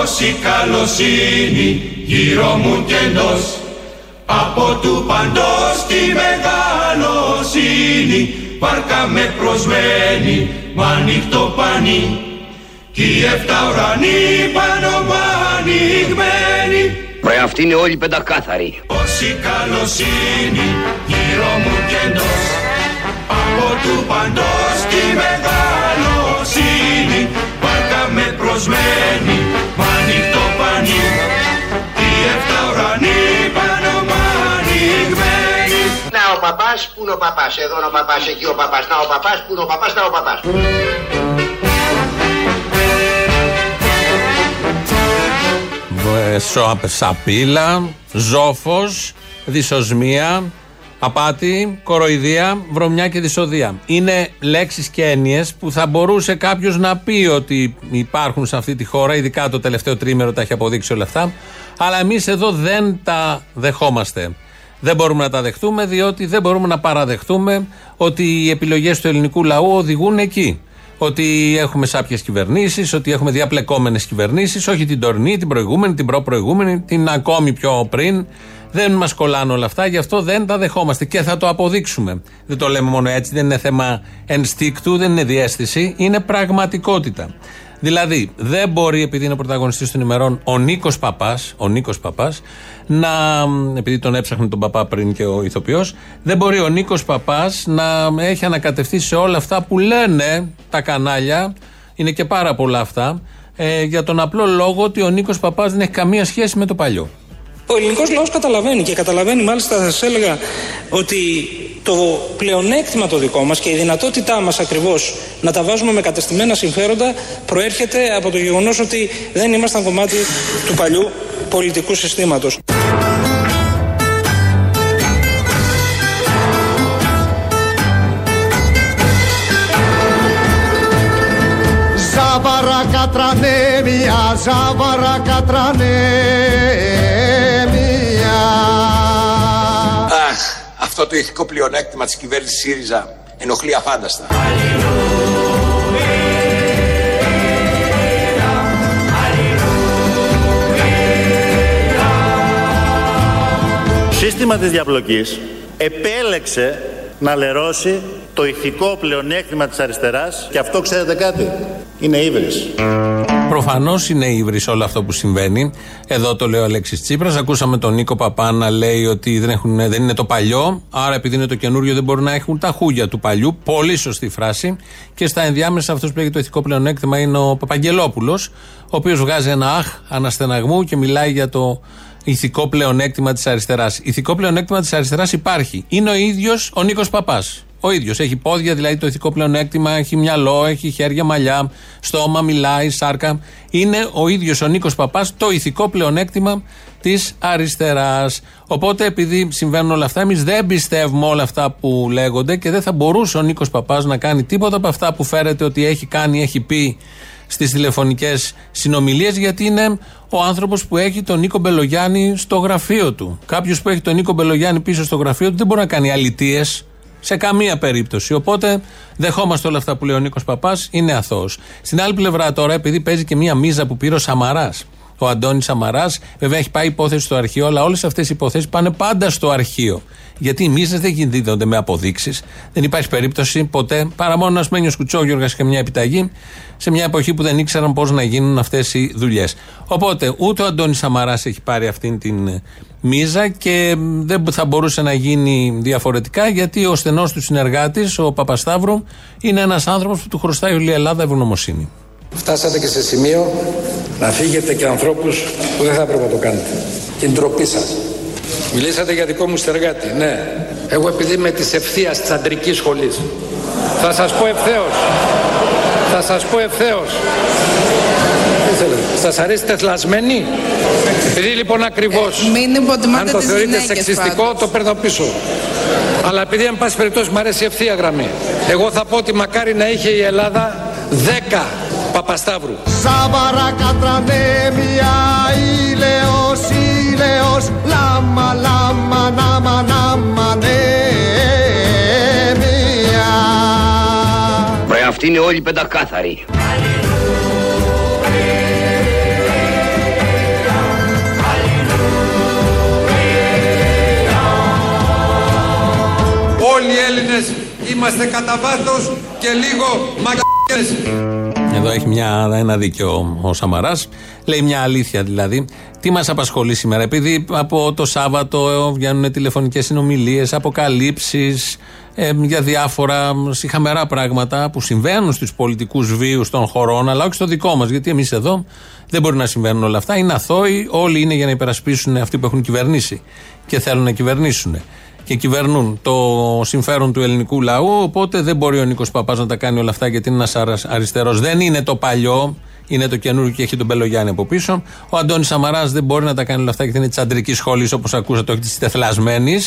Πόση καλοσύνη γύρω μου κι εντός. Από του παντός τη μεγαλοσύνη Βάρκα με προσμένει μ' ανοιχτό πανί. Κι οι εφτά ουρανοί πάνω μ' ανοιγμένοι Ρε αυτοί είναι όλοι πεντακάθαροι. Πόση καλοσύνη γύρω μου κι εντός. Από του παντός τη μεγαλοσύνη Βάρκα με προσμένει ο παπάς, πού είναι ο παπάς, εδώ είναι ο παπάς, εκεί ο παπάς, να ο παπάς, πού είναι ο παπάς, να ο παπάς. Σο- Σαπίλα, ζόφος, δυσοσμία, απάτη, κοροϊδία, βρωμιά και δυσοδεία. Είναι λέξεις και έννοιες που θα μπορούσε κάποιος να πει ότι υπάρχουν σε αυτή τη χώρα, ειδικά το τελευταίο τρίμερο τα έχει αποδείξει όλα αυτά, αλλά εμείς εδώ δεν τα δεχόμαστε. Δεν μπορούμε να τα δεχτούμε διότι δεν μπορούμε να παραδεχτούμε ότι οι επιλογές του ελληνικού λαού οδηγούν εκεί. Ότι έχουμε σάπιες κυβερνήσεις, ότι έχουμε διαπλεκόμενες κυβερνήσεις, όχι την τωρινή, την προηγούμενη, την προ-προηγούμενη, την ακόμη πιο πριν. Δεν μας κολλάνε όλα αυτά, γι' αυτό δεν τα δεχόμαστε και θα το αποδείξουμε. Δεν το λέμε μόνο έτσι, δεν είναι θέμα ενστίκτου, δεν είναι διέστηση, είναι πραγματικότητα. Δηλαδή, δεν μπορεί, επειδή είναι πρωταγωνιστής των ημερών, ο Νίκος Παπάς, ο Νίκος Παπάς, να. επειδή τον έψαχνε τον Παπά πριν και ο ηθοποιός, δεν μπορεί ο Νίκος Παπάς να έχει ανακατευτεί σε όλα αυτά που λένε τα κανάλια. Είναι και πάρα πολλά αυτά. Ε, για τον απλό λόγο ότι ο Νίκος Παπάς δεν έχει καμία σχέση με το παλιό. Ο ελληνικός λαός καταλαβαίνει και καταλαβαίνει, μάλιστα θα σας έλεγα ότι το πλεονέκτημα το δικό μας και η δυνατότητά μας ακριβώς να τα βάζουμε με κατεστημένα συμφέροντα προέρχεται από το γεγονός ότι δεν ήμασταν κομμάτι του παλιού πολιτικού συστήματος. Ζάβαρα κατρανέ μια, ζάβαρα κατρανέ αυτό το ηθικό πλεονέκτημα της κυβέρνησης ΣΥΡΙΖΑ ενοχλεί αφάνταστα. σύστημα της διαπλοκής επέλεξε να λερώσει το ηθικό πλεονέκτημα της αριστεράς και αυτό ξέρετε κάτι, είναι ύβρις. Προφανώς είναι ύβρις όλο αυτό που συμβαίνει. Εδώ το λέει ο Αλέξης Τσίπρας. Ακούσαμε τον Νίκο Παπά να λέει ότι δεν, έχουν, δεν είναι το παλιό. Άρα, επειδή είναι το καινούριο, δεν μπορούν να έχουν τα χούγια του παλιού. Πολύ σωστή φράση. Και στα ενδιάμεσα, αυτός που λέγεται το ηθικό πλεονέκτημα είναι ο Παπαγγελόπουλος, ο οποίος βγάζει ένα αχ αναστεναγμού και μιλάει για το ηθικό πλεονέκτημα της αριστεράς. Ηθικό πλεονέκτημα της αριστεράς υπάρχει. Είναι ο ίδιος ο Νίκος Παπάς. Ο ίδιος. Έχει πόδια, δηλαδή το ηθικό πλεονέκτημα, έχει μυαλό, έχει χέρια μαλλιά, στόμα, μιλάει, σάρκα. Είναι ο ίδιος ο Νίκος Παπάς το ηθικό πλεονέκτημα της αριστεράς. Οπότε, επειδή συμβαίνουν όλα αυτά, εμείς δεν πιστεύουμε όλα αυτά που λέγονται και δεν θα μπορούσε ο Νίκος Παπάς να κάνει τίποτα από αυτά που φέρεται ότι έχει κάνει, έχει πει στις τηλεφωνικές συνομιλίες, γιατί είναι ο άνθρωπος που έχει τον Νίκο Μπελογιάννη στο γραφείο του. Κάποιος που έχει τον Νίκο Μπελογιάννη πίσω στο γραφείο του δεν μπορεί να κάνει αλητίες σε καμία περίπτωση. Οπότε δεχόμαστε όλα αυτά που λέει ο Νίκος Παπάς, είναι αθώος. Στην άλλη πλευρά τώρα, επειδή παίζει και μία μίζα που πήρε ο Σαμαράς, ο Αντώνης Σαμαράς, βέβαια έχει πάει υπόθεση στο αρχείο, αλλά όλες αυτές οι υποθέσεις πάνε πάντα στο αρχείο. Γιατί οι μίζες δεν δίδονται με αποδείξεις. Δεν υπάρχει περίπτωση ποτέ, παρά μόνο να σμένει ο Σκουτσόγιοργας και μια επιταγή, σε μια εποχή που δεν ήξεραν πώς να γίνουν αυτές οι δουλειές. Οπότε ούτε ο Αντώνης Σαμαράς έχει πάρει αυτήν την μίζα και δεν θα μπορούσε να γίνει διαφορετικά γιατί ο στενός του συνεργάτης, ο Παπασταύρου, είναι ένας άνθρωπος που του χρωστάει όλη η Ελλάδα ευγνωμοσύνη. Φτάσατε και σε σημείο να φύγετε και ανθρώπους που δεν θα έπρεπε να το κάνετε. Και την τροπή σας. Μιλήσατε για δικό μου στεργάτη, ναι. Εγώ επειδή είμαι της ευθείας της αντρικής σχολής. Θα σας πω ευθέως. Θα σας πω ευθέως. Τι θέλετε, σας αρέσει τεθλασμένη; Επειδή λοιπόν ακριβώς, Μην υποτιμάτε αν το τις θεωρείτε γυναίκες σεξιστικό, πάντως. το παίρνω πίσω. Αλλά επειδή εν πάση περιπτώσει μου αρέσει η ευθεία γραμμή. Εγώ θα πω ότι μακάρι να είχε η Ελλάδα 10 Παπασταύρου. Ζάβαρα κατρανέ μια, ήλαιος, ήλαιος, λάμα, λάμα, νάμα, νάμα, ναι, μια. Ρε αυτοί είναι όλοι πεντακάθαροι. Είμαστε κατά βάθος και λίγο μαγιές. Εδώ έχει μια, ένα δίκιο ο Σαμαράς. Λέει μια αλήθεια δηλαδή. Τι μας απασχολεί σήμερα, επειδή από το Σάββατο βγαίνουν τηλεφωνικές συνομιλίες, αποκαλύψεις ε, για διάφορα συχαμερά πράγματα που συμβαίνουν στους πολιτικούς βίους των χωρών, αλλά όχι στο δικό μας. Γιατί εμείς εδώ δεν μπορεί να συμβαίνουν όλα αυτά. Είναι αθώοι, όλοι είναι για να υπερασπίσουν αυτοί που έχουν κυβερνήσει και θέλουν να κυβερνήσουν και κυβερνούν το συμφέρον του ελληνικού λαού. Οπότε δεν μπορεί ο Νίκος Παπάς να τα κάνει όλα αυτά γιατί είναι ένας αριστερός. Δεν είναι το παλιό, είναι το καινούργιο και έχει τον Πελογιάννη από πίσω. Ο Αντώνης Σαμαράς δεν μπορεί να τα κάνει όλα αυτά γιατί είναι της αντρικής σχολή όπως ακούσατε, όχι της τεφλασμένη.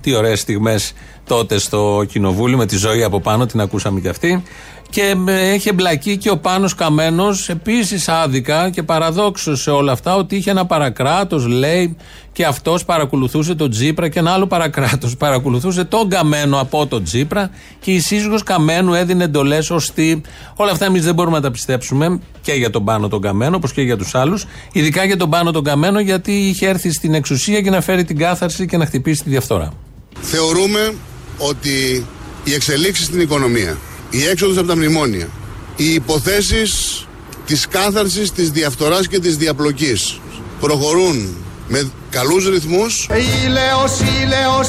Τι ωραίες στιγμές τότε στο κοινοβούλιο με τη ζωή από πάνω, την ακούσαμε κι αυτή. Και έχει εμπλακεί και ο Πάνος Καμένος επίσης άδικα και παραδόξως σε όλα αυτά ότι είχε ένα παρακράτος, λέει, και αυτός παρακολουθούσε τον Τζίπρα και ένα άλλο παρακράτος παρακολουθούσε τον Καμένο από τον Τζίπρα και η σύζυγος Καμένου έδινε εντολές ώστε όλα αυτά εμείς δεν μπορούμε να τα πιστέψουμε και για τον Πάνο τον Καμένο όπως και για τους άλλους. Ειδικά για τον Πάνο τον Καμένο γιατί είχε έρθει στην εξουσία για να φέρει την κάθαρση και να χτυπήσει τη διαφθορά. Θεωρούμε ότι οι εξελίξεις στην οικονομία η έξοδος από τα μνημόνια, οι υποθέσεις της κάθαρσης, της διαφθοράς και της διαπλοκής προχωρούν με καλούς ρυθμούς. Ηλέος, ηλέος,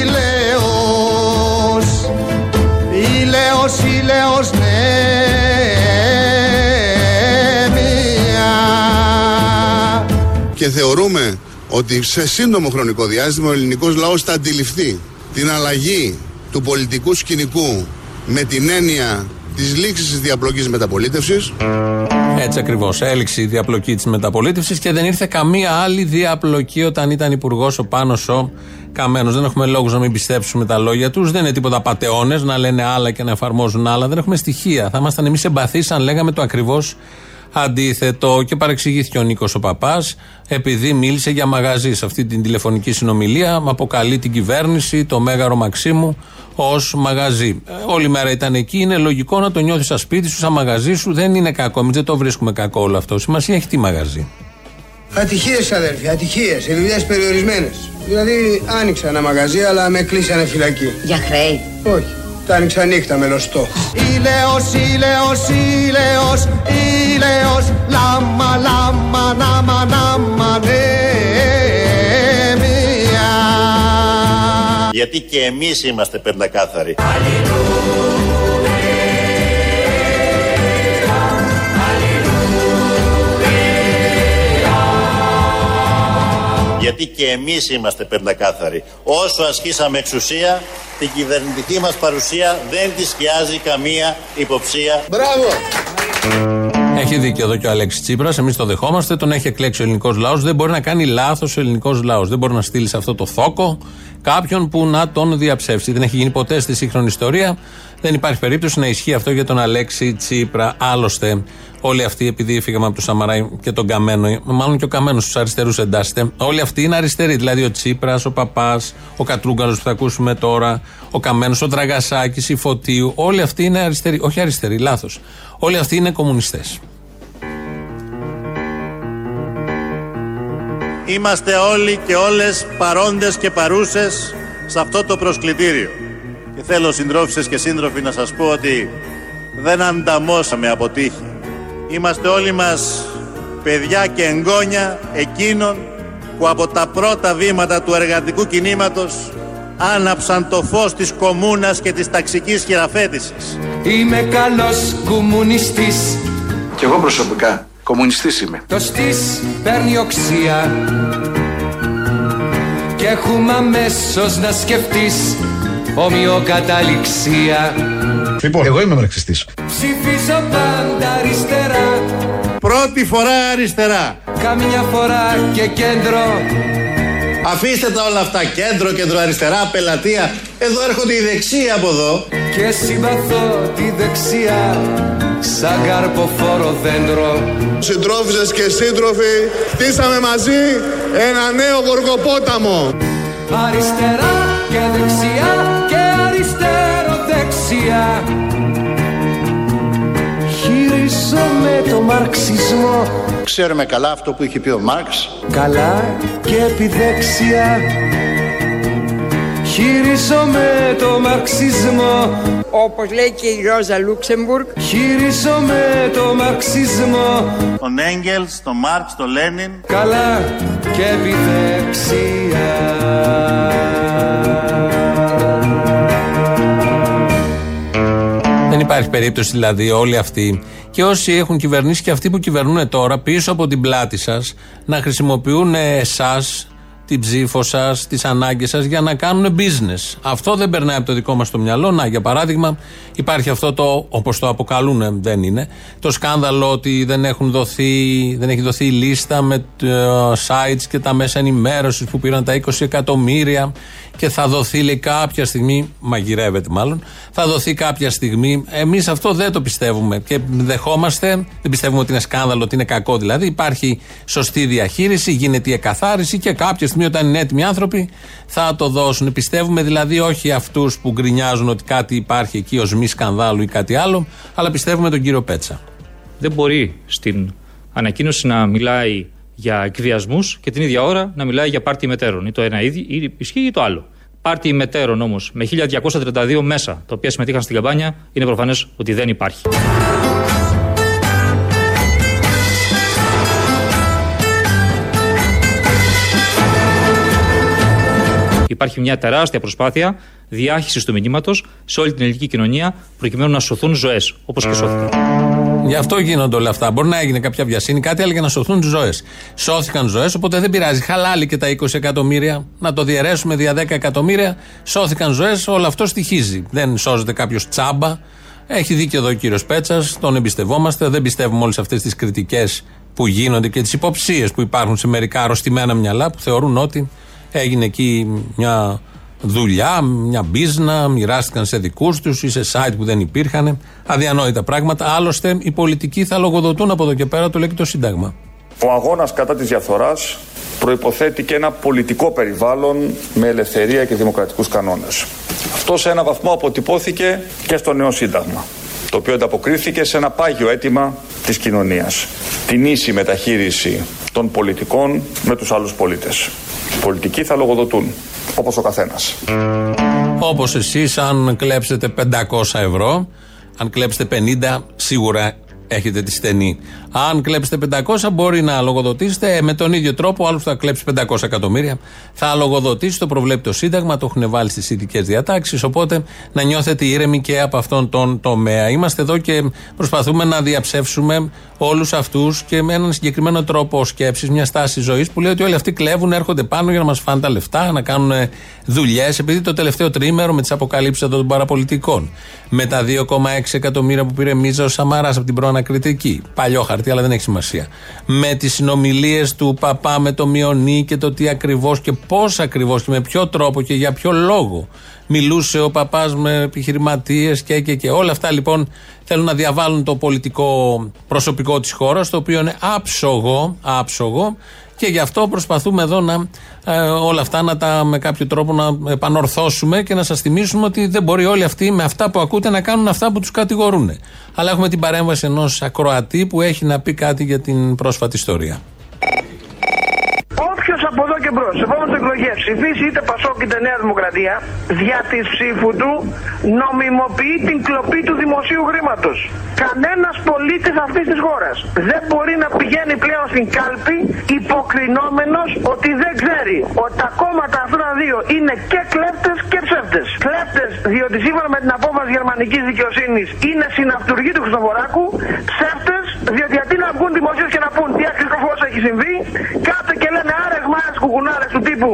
ηλέος, ηλέος, ηλέος, ναι, Και θεωρούμε ότι σε σύντομο χρονικό διάστημα ο ελληνικός λαός θα αντιληφθεί την αλλαγή του πολιτικού σκηνικού με την έννοια της λήξης της διαπλοκής μεταπολίτευσης. Έτσι ακριβώς. Έληξε η διαπλοκή της μεταπολίτευσης και δεν ήρθε καμία άλλη διαπλοκή όταν ήταν υπουργός ο Πάνος ο Καμένος. Δεν έχουμε λόγους να μην πιστέψουμε τα λόγια τους. Δεν είναι τίποτα πατεώνες να λένε άλλα και να εφαρμόζουν άλλα. Δεν έχουμε στοιχεία. Θα ήμασταν εμείς εμπαθείς αν λέγαμε το ακριβώς αντίθετο. Και παρεξηγήθηκε ο Νίκος ο Παπάς, επειδή μίλησε για μαγαζί σε αυτή την τηλεφωνική συνομιλία. Αποκαλεί την κυβέρνηση, το Μέγαρο Μαξίμου, ως μαγαζί. Ε, όλη μέρα ήταν εκεί. Είναι λογικό να το νιώθεις σαν σπίτι σου, σαν μαγαζί σου. Δεν είναι κακό. Εμείς δεν το βρίσκουμε κακό όλο αυτό. Σημασία έχει τι μαγαζί. Ατυχίες, αδέρφια, ατυχίες. Δουλειέ περιορισμένες. Δηλαδή, άνοιξα ένα μαγαζί, αλλά με κλείσανε φυλακή. Για χρέη. Όχι. Τα άνοιξα νύχτα με λωστό. Ηλέος, ηλέος, ηλέος, ηλέος, λάμα, λάμα, νάμα, νάμα, Γιατί και εμείς είμαστε πεντακάθαροι. Γιατί και εμείς είμαστε πεντακάθαροι. Όσο ασκήσαμε εξουσία, την κυβερνητική μας παρουσία δεν τη σκιάζει καμία υποψία. Μπράβο! Έχει δίκιο εδώ και ο Αλέξης Τσίπρας. Εμείς το δεχόμαστε. Τον έχει εκλέξει ο ελληνικός λαός. Δεν μπορεί να κάνει λάθος ο ελληνικός λαός. Δεν μπορεί να στείλει σε αυτό το θόκο κάποιον που να τον διαψεύσει. Δεν έχει γίνει ποτέ στη σύγχρονη ιστορία. Δεν υπάρχει περίπτωση να ισχύει αυτό για τον Αλέξη Τσίπρα. Άλλωστε, όλοι αυτοί, επειδή φύγαμε από τον Σαμαράι και τον Καμένο, μάλλον και ο Καμένος στου αριστερούς εντάσσεται, όλοι αυτοί είναι αριστεροί. Δηλαδή ο Τσίπρας, ο Παπάς, ο Κατρούγκαλος που θα ακούσουμε τώρα, ο Καμένος, ο Τραγασάκη, η Φωτίου. Όλοι αυτοί είναι αριστεροί. Όχι αριστεροί, λάθος. Όλοι αυτοί είναι κομμουνιστές. Είμαστε όλοι και όλες παρόντες και παρούσες σε αυτό το προσκλητήριο. Και θέλω συντρόφισσες και σύντροφοι να σας πω ότι δεν ανταμώσαμε από τύχη. Είμαστε όλοι μας παιδιά και εγγόνια εκείνων που από τα πρώτα βήματα του εργατικού κινήματος άναψαν το φως της κομμούνας και της ταξικής χειραφέτησης. Είμαι καλός κομμουνιστής Κι εγώ προσωπικά κομμουνιστής είμαι. Το στής παίρνει οξία και έχουμε αμέσως να σκεφτείς ομοιοκαταληξία. Λοιπόν, εγώ είμαι μαρξιστής. Ψηφίζω πάντα αριστερά Πρώτη φορά αριστερά. Καμιά φορά και κέντρο Αφήστε τα όλα αυτά. Κέντρο, κέντρο αριστερά, πελατεία. Εδώ έρχονται οι δεξιοί από εδώ. Και συμπαθώ τη δεξιά. Σαν καρποφόρο δέντρο Συντρόφισσες και σύντροφοι, χτίσαμε μαζί ένα νέο γοργοπόταμο. Αριστερά και δεξιά και αριστερό δεξιά. Χειρίζομαι το μαρξισμό. Ξέρουμε καλά αυτό που είχε πει ο Μάρξ. Καλά και επιδέξια Χειρίζομαι το μαρξισμό. Όπως λέει και η Ρόζα Λούξεμπουργκ. Χειρίζομαι το μαρξισμό. Τον Έγγελς, τον Μάρξ, τον Λένιν. Καλά και επιδεξιά. Δεν υπάρχει περίπτωση δηλαδή όλοι αυτοί και όσοι έχουν κυβερνήσει και αυτοί που κυβερνούν τώρα πίσω από την πλάτη σας να χρησιμοποιούν εσάς, την ψήφο σας, τις ανάγκες σας για να κάνουν business. Αυτό δεν περνάει από το δικό μας το μυαλό. Να, για παράδειγμα, υπάρχει αυτό το, όπως το αποκαλούν, δεν είναι, το σκάνδαλο ότι δεν, έχουν δοθεί, δεν έχει δοθεί η λίστα με τα sites και τα μέσα ενημέρωσης που πήραν τα 20 εκατομμύρια και θα δοθεί λέει κάποια στιγμή, μαγειρεύεται μάλλον, θα δοθεί κάποια στιγμή. Εμείς αυτό δεν το πιστεύουμε και δεχόμαστε, δεν πιστεύουμε ότι είναι σκάνδαλο, ότι είναι κακό δηλαδή. Υπάρχει σωστή διαχείριση, γίνεται η εκαθάριση και κάποια στιγμή όταν είναι έτοιμοι άνθρωποι θα το δώσουν. Πιστεύουμε δηλαδή όχι αυτούς που γκρινιάζουν ότι κάτι υπάρχει εκεί ως μη σκανδάλου ή κάτι άλλο, αλλά πιστεύουμε τον κύριο Πέτσα. δεν μπορεί στην ανακοίνωση να μιλάει για εκβιασμούς και την ίδια ώρα να μιλάει για πάρτι μετέρων. Ή το ένα ίδιο, ή ισχύει ή το άλλο. Πάρτι μετέρων όμως με 1232 μέσα τα οποία συμμετείχαν στην καμπάνια είναι προφανές ότι δεν υπάρχει. Υπάρχει μια τεράστια προσπάθεια διάχυσης του μηνύματος σε όλη την ελληνική κοινωνία προκειμένου να σωθούν ζωές όπως και σώθηκαν. Γι' αυτό γίνονται όλα αυτά. Μπορεί να έγινε κάποια βιασύνη, κάτι άλλο για να σωθούν τις ζωές. Σώθηκαν ζωές, οπότε δεν πειράζει. Χαλάλη και τα 20 εκατομμύρια. Να το διαιρέσουμε δια 10 εκατομμύρια. Σώθηκαν ζωές, όλο αυτό στοιχίζει. Δεν σώζεται κάποιος τσάμπα. Έχει δίκιο εδώ ο κύριος Πέτσας, τον εμπιστευόμαστε. Δεν πιστεύουμε όλες αυτές τις κριτικές που γίνονται και τις υποψίες που υπάρχουν σε μερικά αρρωστημένα μυαλά που θεωρούν ότι έγινε εκεί μια δουλειά, μια μπίζνα, μοιράστηκαν σε δικούς τους ή σε site που δεν υπήρχαν. Αδιανόητα πράγματα. Άλλωστε, οι πολιτικοί θα λογοδοτούν από εδώ και πέρα, το λέει και το Σύνταγμα. Ο αγώνας κατά της διαφθοράς προϋποθέτει και ένα πολιτικό περιβάλλον με ελευθερία και δημοκρατικούς κανόνες. Αυτό σε ένα βαθμό αποτυπώθηκε και στο νέο Σύνταγμα, το οποίο ανταποκρίθηκε σε ένα πάγιο αίτημα της κοινωνίας. Την ίση μεταχείριση των πολιτικών με τους άλλους πολίτες. Οι πολιτικοί θα λογοδοτούν, όπως ο καθένας. Όπως εσείς, αν κλέψετε 500 ευρώ, αν κλέψετε 50, σίγουρα έχετε τη στενή. Αν κλέψετε 500, μπορεί να λογοδοτήσετε ε, με τον ίδιο τρόπο. Ο άλλος θα κλέψει 500 εκατομμύρια. Θα λογοδοτήσει, το προβλέπει το Σύνταγμα, το έχουν βάλει στις ειδικές διατάξεις. Οπότε να νιώθετε ήρεμοι και από αυτόν τον τομέα. Είμαστε εδώ και προσπαθούμε να διαψεύσουμε όλους αυτούς και με έναν συγκεκριμένο τρόπο σκέψης, μια στάση ζωής που λέει ότι όλοι αυτοί κλέβουν, έρχονται πάνω για να μας φάνε τα λεφτά, να κάνουν δουλειές. Επειδή το τελευταίο τρίμερο με τις αποκαλύψεις εδώ των παραπολιτικών, με τα 2,6 εκατομμύρια που πήρε Μίζα ο Σαμαράς από την προανακριτική, παλιό χαρτί, αλλά δεν έχει σημασία. Με τις συνομιλίες του παπά με το Μιονί και το τι ακριβώς και πώς ακριβώς και με ποιο τρόπο και για ποιο λόγο μιλούσε ο παπάς με επιχειρηματίες και, και, και. Όλα αυτά λοιπόν θέλουν να διαβάλουν το πολιτικό προσωπικό της χώρας, το οποίο είναι άψογο, άψογο και γι' αυτό προσπαθούμε εδώ να ε, όλα αυτά να τα με κάποιο τρόπο να επανορθώσουμε και να σας θυμίσουμε ότι δεν μπορεί όλοι αυτοί με αυτά που ακούτε να κάνουν αυτά που τους κατηγορούν. Αλλά έχουμε την παρέμβαση ενός ακροατή που έχει να πει κάτι για την πρόσφατη ιστορία. Όποιο από εδώ και μπρος, σε επόμενες εκλογές ψηφίσει είτε Πασόκ είτε Νέα Δημοκρατία, δια της ψήφου του νομιμοποιεί την κλοπή του δημοσίου χρήματος. Κανένας πολίτης αυτής της χώρας δεν μπορεί να πηγαίνει πλέον στην κάλπη υποκρινόμενος ότι δεν ξέρει ότι τα κόμματα αυτά τα δύο είναι και κλέπτες και ψεύτες. Κλέπτες διότι σύμφωνα με την απόφαση γερμανικής δικαιοσύνης είναι συναυτουργοί του Χριστοφοράκου, ψεύτες διότι αντί να βγουν δημοσίως και να πούν τι ακριβώς έχει συμβεί, κάτω και λένε άρε γμάρε κουκουνάρες του τύπου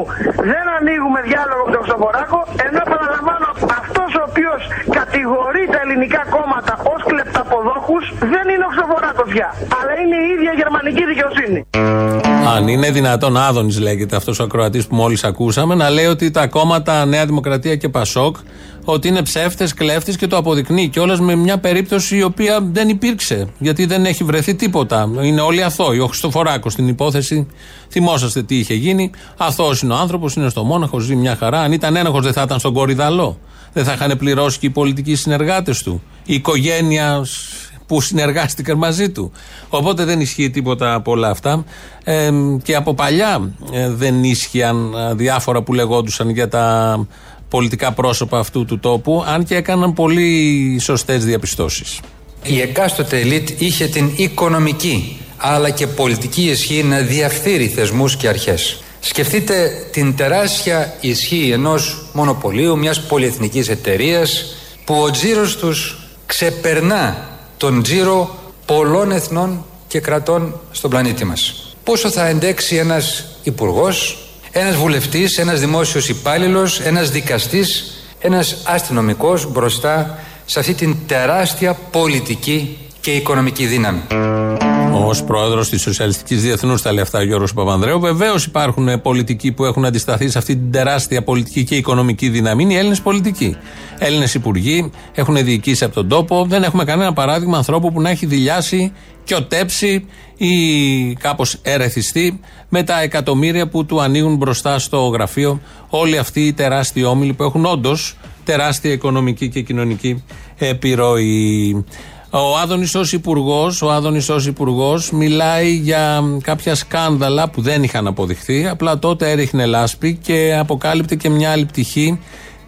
δεν ανοίγουμε διάλογο με τον Χριστοφοράκο, ενώ παραλαμβάνω αυτός ο οποίος κατηγορεί τα ελληνικά κόμματα ως κλεπταποδόχους δεν είναι ο Χριστοφοράκο πια, αλλά είναι η ίδια γερμανική δικαιοσύνη. Αν είναι δυνατόν, Άδωνης λέγεται αυτός ο ακροατής που μόλις ακούσαμε, να λέει ότι τα κόμματα Νέα Δημοκρατία και Πασόκ ότι είναι ψεύτες, κλέφτες και το αποδεικνύει κιόλας με μια περίπτωση η οποία δεν υπήρξε. Γιατί δεν έχει βρεθεί τίποτα. Είναι όλοι αθώοι. Ο Χριστοφοράκος στην υπόθεση, θυμόσαστε τι είχε γίνει. Αθώος είναι ο άνθρωπος, είναι στο Μόναχος, ζει μια χαρά. Αν ήταν ένοχος, δεν θα ήταν στον Κορυδαλό. Δεν θα είχαν πληρώσει και οι πολιτικοί συνεργάτες του. Η οικογένεια που συνεργάστηκαν μαζί του. Οπότε δεν ισχύει τίποτα από όλα αυτά. Ε, και από παλιά ε, δεν ίσχυαν ε, διάφορα που λεγόντουσαν για τα πολιτικά πρόσωπα αυτού του τόπου, αν και έκαναν πολύ σωστές διαπιστώσεις. Η εκάστοτε ελίτ είχε την οικονομική αλλά και πολιτική ισχύ να διαφθείρει θεσμούς και αρχές. Σκεφτείτε την τεράστια ισχύ ενός μονοπωλίου, μιας πολυεθνικής εταιρείας που ο τζίρος τους ξεπερνά τον τζίρο πολλών εθνών και κρατών στον πλανήτη μας. Πόσο θα εντέξει ένας υπουργός, ένας βουλευτής, ένας δημόσιος υπάλληλος, ένας δικαστής, ένας αστυνομικός μπροστά σε αυτή την τεράστια πολιτική και οικονομική δύναμη. Ω πρόεδρος της Σοσιαλιστικής Διεθνούς, τα λέει αυτά ο Γιώργος Παπανδρέου. Βεβαίως υπάρχουν πολιτικοί που έχουν αντισταθεί σε αυτή την τεράστια πολιτική και οικονομική δύναμη. Είναι οι Έλληνες πολιτικοί. Έλληνες υπουργοί έχουν διοικήσει από τον τόπο. Δεν έχουμε κανένα παράδειγμα ανθρώπου που να έχει δηλιάσει και οτέψει ή κάπως ερεθιστεί με τα εκατομμύρια που του ανοίγουν μπροστά στο γραφείο όλοι αυτοί οι τεράστιοι όμιλοι που έχουν όντως τεράστια οικονομική και κοινωνική επιρροή. Ο Άδωνης ως υπουργός, ο Άδωνης ως υπουργός μιλάει για κάποια σκάνδαλα που δεν είχαν αποδειχθεί. Απλά τότε έριχνε λάσπη και αποκάλυπτε και μια άλλη πτυχή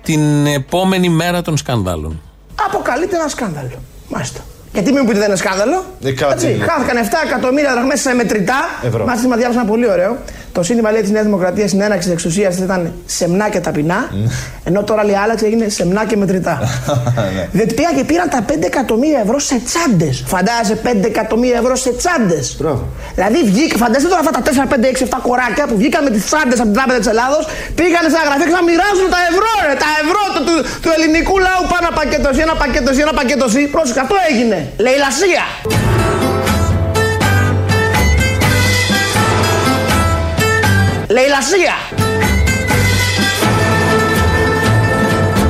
την επόμενη μέρα των σκανδάλων. Αποκαλείται ένα σκάνδαλο. Μάλιστα. Γιατί μην μου πείτε δεν είναι σκάνδαλο; Ε, κάτσε Έτσι, λίγο. χάθηκαν 7 εκατομμύρια δραχμές σε μετρητά. Ευρώ. Μάλιστα, διάβασα ένα πολύ ωραίο. Το σύνθημα λέει τη Νέα Δημοκρατία στην έναξη της εξουσίας ήταν σεμνά και ταπεινά. ενώ τώρα λέει άλλαξε έγινε σεμνά και μετρητά. Ναι. Διότι πήγαν και πήραν τα 5 εκατομμύρια ευρώ σε τσάντες. Φαντάζεσαι 5 εκατομμύρια ευρώ σε τσάντες. Δηλαδή βγήκα, φανταστείτε τώρα αυτά τα 4, 5, 6, 7 κοράκια που βγήκαν με τις τσάντες από την Τράπεζα της Ελλάδος, πήγαν σε ένα γραφείο και να μοιράζουν τα ευρώ, ρε, τα ευρώ του, του, του ελληνικού λαού. Πάνω ένα πακέτος εσύ, ένα πακέτος εσύ, ένα πακέτος εσύ. Πρόσεχε, αυτό έγινε. Λαϊλασία. Λαϊλασία.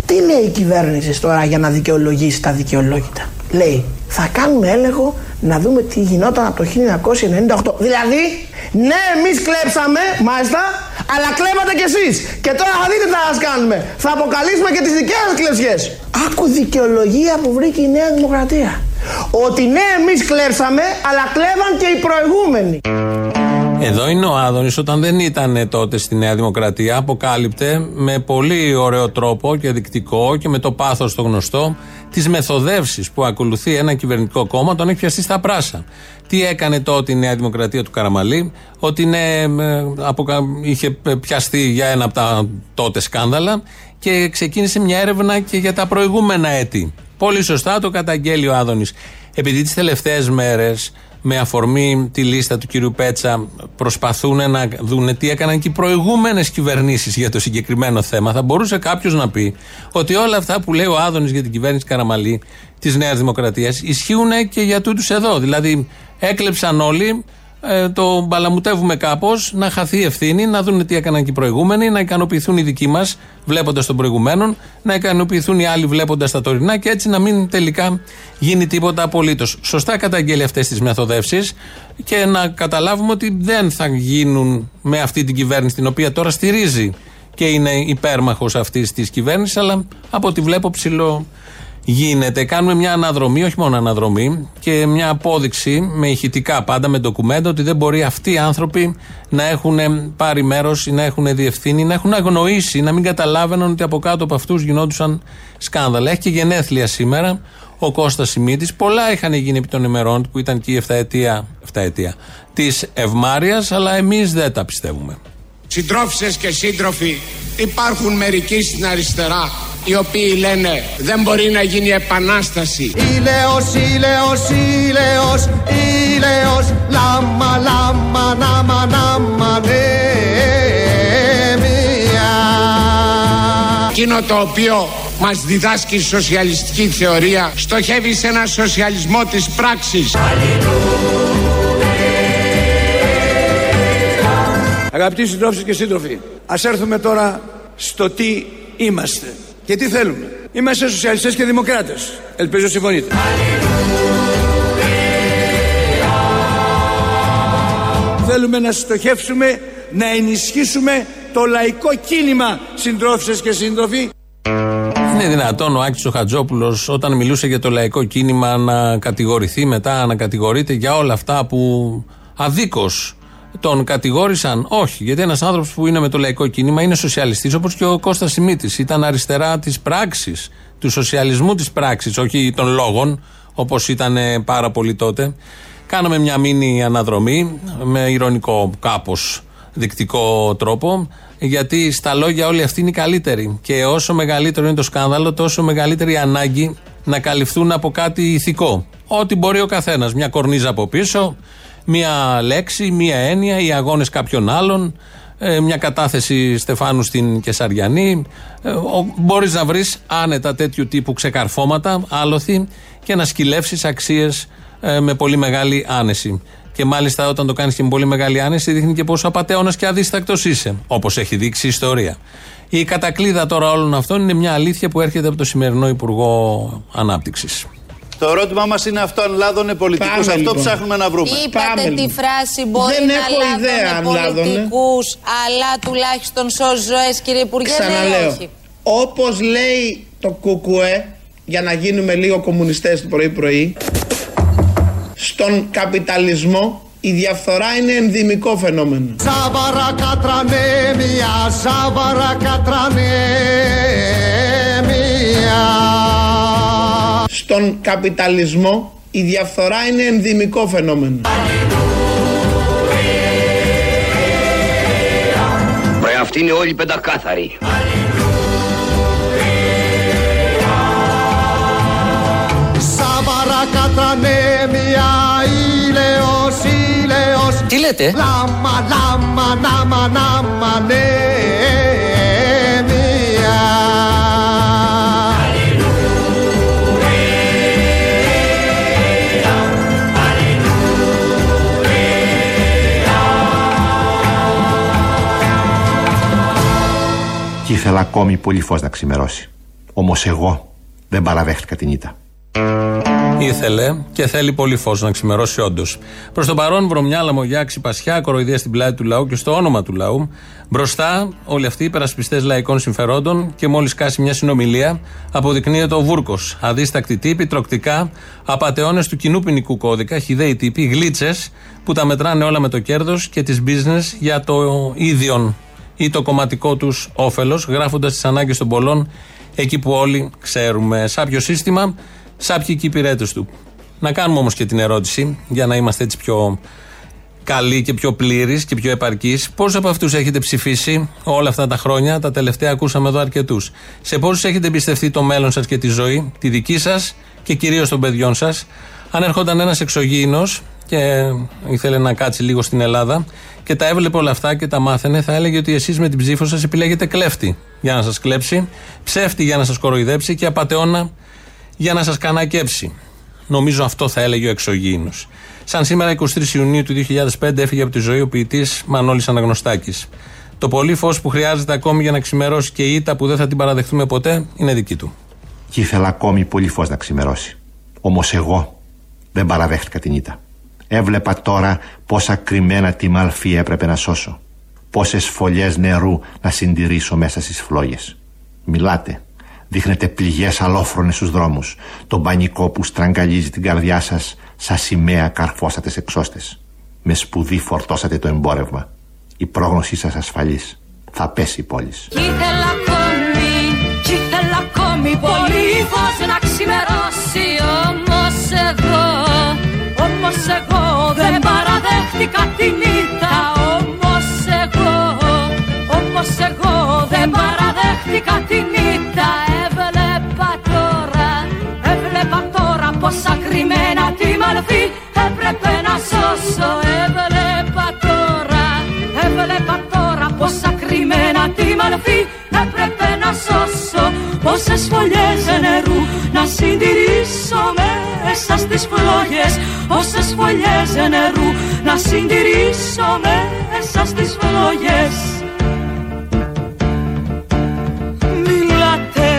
Τι λέει η κυβέρνηση τώρα για να δικαιολογήσει τα δικαιολόγητα; Λέει, θα κάνουμε έλεγχο να δούμε τι γινόταν από το 1998. Δηλαδή, ναι, εμείς κλέψαμε, μάλιστα, αλλά κλέβατε κι εσείς. Και τώρα θα δείτε τι θα σας κάνουμε. Θα αποκαλύψουμε και τις δικές σας κλεψιές. Άκου δικαιολογία που βρήκε η Νέα Δημοκρατία. Ότι ναι, εμείς κλέψαμε, αλλά κλέβαν και οι προηγούμενοι. Εδώ είναι ο Άδωνης όταν δεν ήταν τότε στη Νέα Δημοκρατία αποκάλυπτε με πολύ ωραίο τρόπο και δεικτικό και με το πάθος το γνωστό τις μεθοδεύσεις που ακολουθεί ένα κυβερνητικό κόμμα τον έχει πιαστεί στα πράσα. Τι έκανε τότε η Νέα Δημοκρατία του Καραμαλή; Ότι ναι, ε, αποκα- είχε πιαστεί για ένα από τα τότε σκάνδαλα και ξεκίνησε μια έρευνα και για τα προηγούμενα έτη. Πολύ σωστά το καταγγέλει ο Άδωνης. Επειδή τις τελευταίες μέρες με αφορμή τη λίστα του κύριου Πέτσα προσπαθούν να δουν τι έκαναν και οι προηγούμενες κυβερνήσεις για το συγκεκριμένο θέμα. Θα μπορούσε κάποιος να πει ότι όλα αυτά που λέει ο Άδωνης για την κυβέρνηση Καραμαλή της Νέας Δημοκρατίας ισχύουν και για τούτους εδώ. Δηλαδή έκλεψαν όλοι ε, το μπαλαμουτεύουμε κάπως, να χαθεί η ευθύνη, να δουν τι έκαναν και οι προηγούμενοι, να ικανοποιηθούν οι δικοί μας βλέποντας τον προηγουμένων, να ικανοποιηθούν οι άλλοι βλέποντας τα τωρινά και έτσι να μην τελικά γίνει τίποτα απολύτως. Σωστά καταγγέλει αυτές τις μεθοδεύσεις και να καταλάβουμε ότι δεν θα γίνουν με αυτή την κυβέρνηση την οποία τώρα στηρίζει και είναι υπέρμαχος αυτής της κυβέρνησης, αλλά από ό,τι βλέπω ψηλό γίνεται. Κάνουμε μια αναδρομή, όχι μόνο αναδρομή, και μια απόδειξη με ηχητικά πάντα, με ντοκουμέντα, ότι δεν μπορεί αυτοί οι άνθρωποι να έχουν πάρει μέρος ή να έχουν διευθύνει, να έχουν αγνοήσει, να μην καταλάβαιναν ότι από κάτω από αυτούς γινόντουσαν σκάνδαλα. Έχει και γενέθλια σήμερα ο Κώστας Σιμίτης. Πολλά είχαν γίνει επί των ημερών που ήταν και η 7 ετία, 7 ετία της Ευμάρεια, αλλά εμείς δεν τα πιστεύουμε. Συντρόφισσες και σύντροφοι, υπάρχουν μερικοί στην αριστερά οι οποίοι λένε δεν μπορεί να γίνει επανάσταση. Ήλαιος, ήλαιος, ήλαιος, ήλαιος, λάμα, λάμα, νάμα, νάμα, ναι, μία. Εκείνο το οποίο μας διδάσκει η σοσιαλιστική θεωρία στοχεύει σε ένα σοσιαλισμό της πράξης. Αγαπητοί συντρόφοι και σύντροφοι, ας έρθουμε τώρα στο τι είμαστε και τι θέλουμε. Είμαστε σοσιαλιστές και δημοκράτες. Ελπίζω συμφωνείτε. Θέλουμε να στοχεύσουμε, να ενισχύσουμε το λαϊκό κίνημα συντρόφισσες και σύντροφοι. Είναι δυνατόν ο Άκης ο Χατζόπουλος όταν μιλούσε για το λαϊκό κίνημα να κατηγορηθεί μετά, να κατηγορείται για όλα αυτά που αδίκως Τον κατηγόρησαν, όχι, γιατί ένας άνθρωπος που είναι με το λαϊκό κίνημα είναι σοσιαλιστής, όπως και ο Κώστας Σιμίτης. Ήταν αριστερά της πράξης, του σοσιαλισμού της πράξης, όχι των λόγων, όπως ήταν πάρα πολύ τότε. Κάναμε μια μήνυ αναδρομή, με ηρωνικό κάπως δεικτικό τρόπο, γιατί στα λόγια όλοι αυτοί είναι οι καλύτεροι. Και όσο μεγαλύτερο είναι το σκάνδαλο, τόσο μεγαλύτερη η ανάγκη να καλυφθούν από κάτι ηθικό. Ό,τι μπορεί ο καθένας. Μια κορνίζα από πίσω, μια λέξη, μια έννοια, οι αγώνες κάποιων άλλων, ε, μια κατάθεση Στεφάνου στην Κεσαριανή. Ε, μπορείς να βρεις άνετα τέτοιου τύπου ξεκαρφώματα, άλοθη και να σκυλεύσεις αξίες ε, με πολύ μεγάλη άνεση. Και μάλιστα όταν το κάνεις και με πολύ μεγάλη άνεση, δείχνει και πόσο απαταιώνας και αδίστακτος είσαι. Όπως έχει δείξει η ιστορία. Η κατακλίδα τώρα όλων αυτών είναι μια αλήθεια που έρχεται από το σημερινό Υπουργό Ανάπτυξης. Το ερώτημά μας είναι αυτό αν λάδωνε πολιτικού. Αυτό λοιπόν. ψάχνουμε να βρούμε. Είπατε τη φράση μπορεί Δεν να έχω ιδέα αν λάδωνε λάδωνε. πολιτικούς, αλλά τουλάχιστον σώζει ζωές κύριε Υπουργέ. ναι ή Ξαναλέω. όχι. Όπως λέει το κουκουέ, για να γίνουμε λίγο κομμουνιστές το πρωί-πρωί, στον καπιταλισμό η διαφθορά είναι ενδυμικό φαινόμενο. Ζάβαρα κατρανέμια, ζάβαρα κατρανέμια. Στον καπιταλισμό η διαφθορά είναι ενδυμικό φαινόμενο. Ρε αυτοί είναι όλοι πεντακάθαροι. Ζάβαρα κατρανέμια, ήλαιος, ήλαιος. Τι λέτε; Λάμα, λάμα, νάμα, νάμα, νέμια. Ήθελα ακόμη πολύ φως να ξημερώσει. Όμως εγώ δεν παραδέχτηκα την ήττα. Ήθελε και θέλει πολύ φως να ξημερώσει όντως. Προς το παρόν, βρωμιά, λαμογιά, ξυπασιά, κοροϊδία στην πλάτη του λαού και στο όνομα του λαού. Μπροστά, όλοι αυτοί οι υπερασπιστές λαϊκών συμφερόντων και μόλις κάσει μια συνομιλία, αποδεικνύεται ο Βούρκος. Αδίστακτοι τύποι, τροκτικά, απαταιώνες του κοινού ποινικού κώδικα, χιδαίοι τύποι, γλίτσες που τα μετράνε όλα με το κέρδος και τις business για το ίδιον ή το κομματικό τους όφελος, γράφοντας τις ανάγκες των πολλών εκεί που όλοι ξέρουμε. Σάπιο σύστημα, σάπιοι και οι υπηρέτες του. Να κάνουμε όμως και την ερώτηση, για να είμαστε έτσι πιο καλοί και πιο πλήρεις και πιο επαρκείς. Πόσους από αυτούς έχετε ψηφίσει όλα αυτά τα χρόνια, τα τελευταία ακούσαμε εδώ αρκετούς; Σε πόσους έχετε εμπιστευτεί το μέλλον σας και τη ζωή, τη δική σας και κυρίως των παιδιών σας; Αν ερχόταν ένας εξωγήινος και ήθελε να κάτσει λίγο στην Ελλάδα και τα έβλεπε όλα αυτά και τα μάθαινε, θα έλεγε ότι εσείς με την ψήφο σας επιλέγετε κλέφτη για να σας κλέψει, ψεύτη για να σας κοροϊδέψει και απαταιώνα για να σας κανακέψει. Νομίζω αυτό θα έλεγε ο εξωγήινος. Σαν σήμερα, 23 Ιουνίου του 2005, έφυγε από τη ζωή ο ποιητής Μανώλης Αναγνωστάκης. Το πολύ φως που χρειάζεται ακόμη για να ξημερώσει και η ήττα που δεν θα την παραδεχτούμε ποτέ είναι δική του. Και ήθελα ακόμη πολύ φως να ξημερώσει. Όμως εγώ δεν παραδέχτηκα την ήττα. Έβλεπα τώρα πόσα κρυμμένα τη μαλφή έπρεπε να σώσω. Πόσες φωλιές νερού να συντηρήσω μέσα στις φλόγες. Μιλάτε. Δείχνετε πληγές αλόφρονες στους δρόμους. Το πανικό που στραγγαλίζει την καρδιά σας σαν σημαία καρφώσατε σε ξώστες. Με σπουδή φορτώσατε το εμπόρευμα. Η πρόγνωσή σας ασφαλής. Θα πέσει η πόλη. Κι ήθελα ακόμη, κι ήθελα ακόμη πολύ φως να ξημερώσει Όμως εγώ, όμως εγώ δεν παραδέχτηκα την ήττα Όμως εγώ, όμως εγώ δεν παραδέχτηκα την ήττα Έβλεπα τώρα, έβλεπα τώρα πόσα κρυμμένα τη μαλφή έπρεπε να σώσω. Έβλεπα τώρα, έβλεπα τώρα πόσα κρυμμένα τη μαλφή έπρεπε να σώσω Πόσες φωλιές νερού να συντηρήσω μέσα στις φλόγες. Πόσες φωλιές νερού να συντηρήσω μέσα στις φλόγες. Μιλάτε,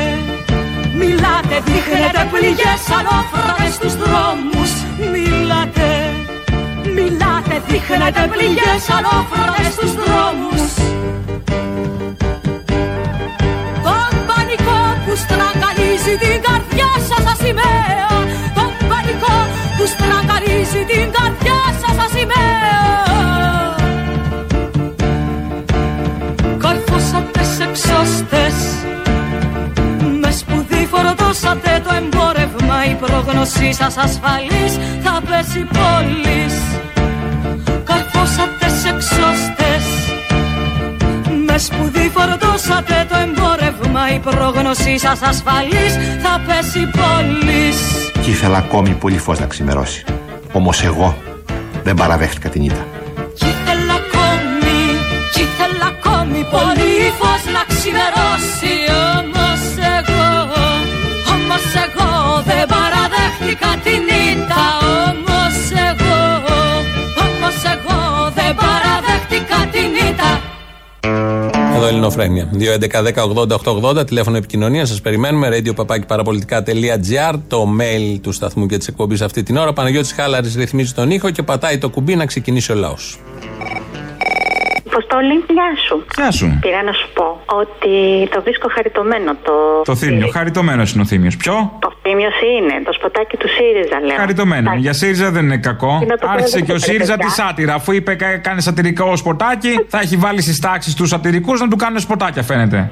μιλάτε, δείχνετε πληγές ανώφρατες στους δρόμους. Μιλάτε, μιλάτε, δείχνετε πληγές ανώφρατες στους δρόμους σας ασφαλής θα πέσει πόλης. Καρφώσατε σε εξώστες Με σπουδή φορτώσατε το εμπόρευμα. Η πρόγνωσή σας ασφαλής θα πέσει πόλης. Και ήθελα ακόμη πολύ φως να ξημερώσει. Όμως εγώ δεν παραδέχτηκα την ήττα. Κι ήθελα ακόμη, κι ήθελα ακόμη πολύ φως να ξημερώσει παραδέχτηκα την ήττα Όμως εγώ, όμως εγώ δεν παραδέχτηκα την ήττα Εδώ Ελληνοφρένια. 2.11.10.80.880 τηλέφωνο επικοινωνία. Σας περιμένουμε. radio.papakiparapolitica.gr το mail του σταθμού και της εκπομπής αυτή την ώρα. Παναγιώτης Χάλαρης ρυθμίζει τον ήχο και πατάει το κουμπί να ξεκινήσει ο λαός. Αποστόλη, γεια σου. Γεια σου. Πήγα να σου πω ότι το βρίσκω χαριτωμένο το. Το θύμιο. Χαριτωμένος είναι ο θύμιος. Ποιο; Το θύμιο είναι, το σποτάκι του ΣΥΡΙΖΑ, λέω. Χαριτωμένο. Εντάξει. Για ΣΥΡΙΖΑ δεν είναι κακό. Τι να το πω, Άρχισε δεν και ο το ΣΥΡΙΖΑ παιδιά. τη σάτυρα. Αφού είπε κα- κάνει σατυρικό σποτάκι, θα έχει βάλει στις τάξεις τους σατυρικούς να του κάνουν σποτάκια, φαίνεται.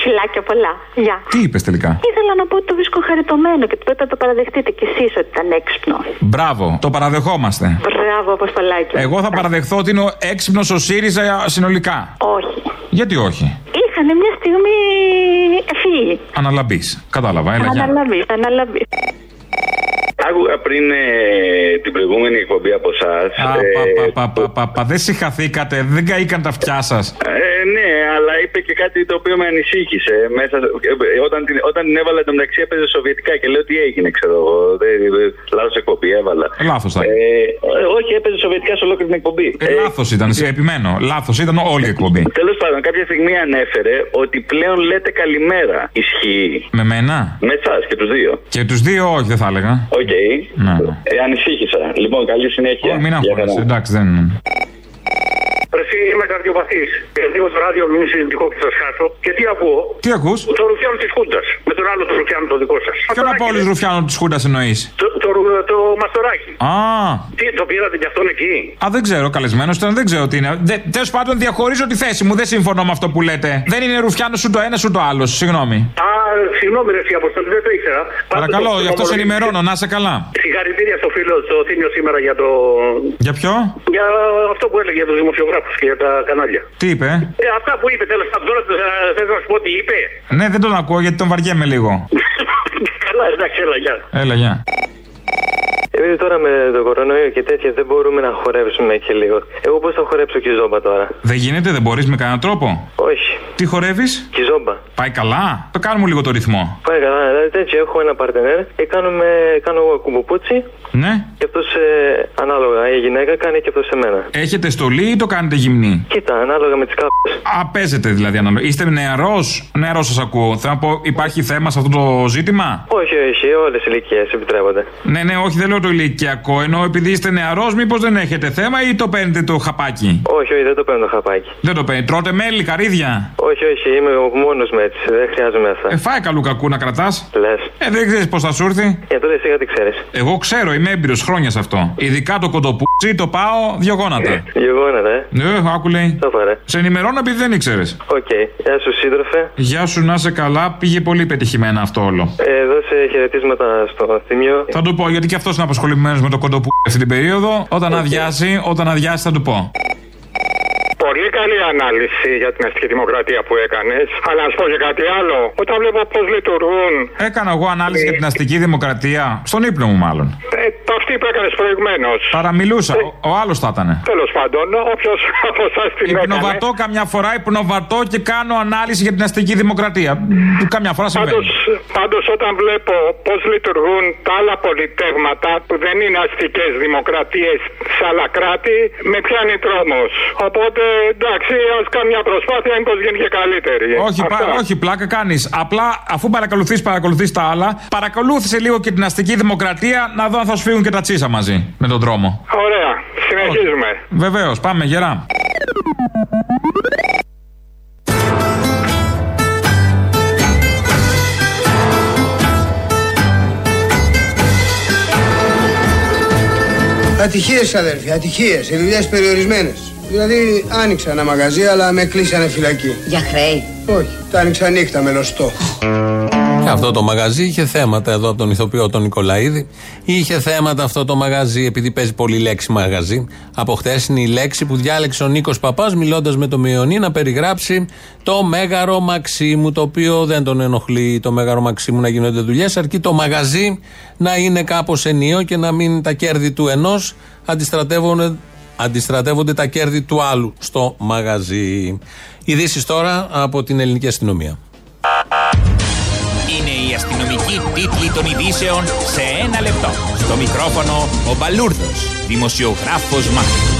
Έλα, φιλάκια πολλά. Γεια. Τι είπες τελικά; Ήθελα να πω ότι το βρίσκω χαριτωμένο και ότι πρέπει να το παραδεχτείτε κι εσείς ότι ήταν έξυπνο. Μπράβο. Το παραδεχόμαστε. Μπράβο, Αποστολάκη. Εγώ θα παραδεχθώ ότι είναι ο έξυπνος ο ΣΥΡΙΖΑ συνολικά. Όχι. Γιατί όχι; Είχαν μια στιγμή ευφύη. Αναλαμπή. Κατάλαβα, έλα γεια. Αναλαβή, αναλαβή. Άκουγα πριν ε, την προηγούμενη εκπομπή από εσά. Α, πα, πα, πα, πα, πα, πα, δεν συγχαθήκατε, δεν καήκαν τα αυτιά σας. Ε, ναι, αλλά είπε και κάτι το οποίο με ανησύχησε. Μέσα, ε, όταν, την, όταν την έβαλα εντωμεταξύ έπαιζε σοβιετικά και λέω τι έγινε, ξέρω εγώ. Λάθος εκπομπή έβαλα. Λάθος θα Ε, ε, όχι, έπαιζε σοβιετικά σε ολόκληρη την εκπομπή. Ε, Λάθος ήταν, σε επιμένω. Λάθος ήταν όλη η εκπομπή. Τέλος πάντων, κάποια στιγμή ανέφερε ότι πλέον λέτε καλημέρα. Ισχύει. Με μένα; Με εσάς και τους δύο. Και τους δύο, όχι, δεν θα έλεγα. Οκ. Ναι, ναι. Ε, ανησύχησα. Λοιπόν, καλή συνέχεια. Μην Γεια αγχώνεσαι, χαρά. εντάξει, δεν. Εσύ είμαι καρδιοπαθής. Και λίγο στο ράδιο μην είναι συζητικό και σας χάσω. Και τι ακούω; Τι ακούς; Το ρουφιάνο της Χούντας. Με τον άλλο το ρουφιάνο το δικό σας. Ποιον από όλου του Ρουφιάνου της Χούντας εννοείς; Το, το, ρου- το μαστοράκι. Α, Τι, το πήρατε κι αυτόν εκεί; Α, δεν ξέρω, καλεσμένος ήταν, δεν ξέρω τι είναι. Τέλος πάντων, διαχωρίζω τη θέση μου, δεν συμφωνώ με αυτό που λέτε. Δεν είναι Ρουφιάνος σου το ένας σου το άλλος, συγγνώμη. Α, συγγνώμη, ρε, εσύ αποστολή, δεν το ήξερα. Παρακαλώ, Πάντως, γι' αυτό σε το- ενημερώνω, να είσαι καλά. Συγχαρητήρια στο φίλο, στο Θήμιο σήμερα για το. Για ποιο; Για αυτό που έλεγε για τους δημοσιογράφους και για τα κανάλια. Τι είπε; Ε, αυτά που είπε τέλος πάντων, τώρα θες να σου πω τι είπε; Ναι, δεν τον ακούω γιατί τον βαριέμαι λίγο. Καλά, εντάξει, έλα, γεια. Έλα, γεια. Επειδή τώρα με το κορονοϊό και τέτοια δεν μπορούμε να χορέψουμε και λίγο. Εγώ πώς θα χορέψω κιζόμπα τώρα; Δεν γίνεται, δεν μπορείς με κανέναν τρόπο; Όχι. Τι χορεύεις; Κιζόμπα. Πάει καλά; Το κάνουμε λίγο το ρυθμό. Πάει καλά, δηλαδή τέτοιο έχω ένα παρτενέρ και κάνουμε, κάνω εγώ κουμποπούτσι Ναι. και αυτός ανάλογα η γυναίκα κάνει και αυτός σε μένα. Έχετε στολή ή το κάνετε γυμνή; Κοίτα, ανάλογα με τις κάπε. Α, παίζετε δηλαδή ανάλογα. Είστε νεαρός; Νεαρός σας ακούω. Θέλω να πω, υπάρχει θέμα σε αυτό το ζήτημα; Όχι, όχι, όλες οι ηλικίες επιτρέπονται. Ναι, ναι, όχι, δεν λέω το ηλικιακό. Ενώ επειδή είστε νεαρός, μήπως δεν έχετε θέμα ή το παίρνετε το χαπάκι; Όχι, όχι, δεν το παίρνω το χαπάκι. Δεν το παίρνετε. Τρώτε μέλι, καρύδια; Όχι, όχι, είμαι μόνος με έτσι. Δεν χρειάζομαι αυτά. Ε, φάει καλού κακού να κρατάς. Λες. Ε, δεν ξέρεις πώς θα σου έρθει. Για τότε εσύ γιατί ξέρεις. Εγώ ξέρω, είμαι έμπειρος χρόνια σε αυτό. Ειδικά το κοντοπούτσι το πάω δύο γόνατα. Δύο γόνατα, ε. Ναι, άκου λέει. Το πάρε. Σε ενημερώνω επειδή δεν ήξερες. Οκ. Γεια σου, σύντροφε. Γεια σου, να είσαι καλά. Πήγε πολύ πετυχημένα αυτό όλο. Ε, δώσε χαιρετίσματα στο Θύμιο. Θα του πω γιατί και αυτός είναι απασχολημένος με το κοντοπούτσι αυτή την περίοδο. Όταν αδειάσει, όταν αδειάσει θα του πω. Πολύ καλή ανάλυση για την αστική δημοκρατία που έκανες. Αλλά να σου πω και κάτι άλλο. Όταν βλέπω πώς λειτουργούν. Έκανα εγώ ανάλυση για την αστική δημοκρατία. Στον ύπνο μου, μάλλον. Ε, το αυτή που έκανες προηγουμένως. Παραμιλούσα. Ο, ο άλλος θα ήταν. Τέλος πάντων, όποιος από εσάς την έκανε. Υπνοβατώ καμιά φορά, υπνοβατώ και κάνω ανάλυση για την αστική δημοκρατία. Καμιά φορά συμβαίνει. Πάντως, πάντως όταν βλέπω πώς λειτουργούν τα άλλα πολιτεύματα που δεν είναι αστικές δημοκρατίες σε άλλα κράτη, με πιάνει τρόμος. Οπότε εντάξει, ας κάνω μια προσπάθεια μήπως γίνει και καλύτερη. Όχι, πα, Αυτά. όχι, πλάκα κάνεις. Απλά αφού παρακολουθείς, παρακολουθείς τα άλλα, παρακολούθησε λίγο και την αστική δημοκρατία να δω αν θα σου φύγουν και τα τσίσα μαζί με τον δρόμο. Ωραία, συνεχίζουμε. Βεβαίως, πάμε γερά. Ατυχίες, αδέρφια, ατυχίες. Οι δουλειές περιορισμένες. Δηλαδή, άνοιξα ένα μαγαζί, αλλά με κλείσανε φυλακή. Για χρέη. Όχι, τα άνοιξα νύχτα με λωστό. Αυτό το μαγαζί είχε θέματα εδώ από τον ηθοποιό τον Νικολαίδη. Είχε θέματα αυτό το μαγαζί, επειδή παίζει πολύ λέξη μαγαζί. Από χθε είναι η λέξη που διάλεξε ο Νίκος Παπάς, μιλώντας με το Μειονί, να περιγράψει το μέγαρο Μαξίμου, το οποίο δεν τον ενοχλεί το μέγαρο Μαξίμου να γίνονται δουλειές, αρκεί το μαγαζί να είναι κάπως ενίο και να μην τα κέρδη του ενός αντιστρατεύονται, αντιστρατεύονται τα κέρδη του άλλου στο μαγαζί. Ειδήσεις τώρα από την ελληνική αστυνομία. Είναι η αστυνομική τίτλη των ειδήσεων σε ένα λεπτό. Στο μικρόφωνο ο Μπαλούρδος, δημοσιογράφος Μάρκο.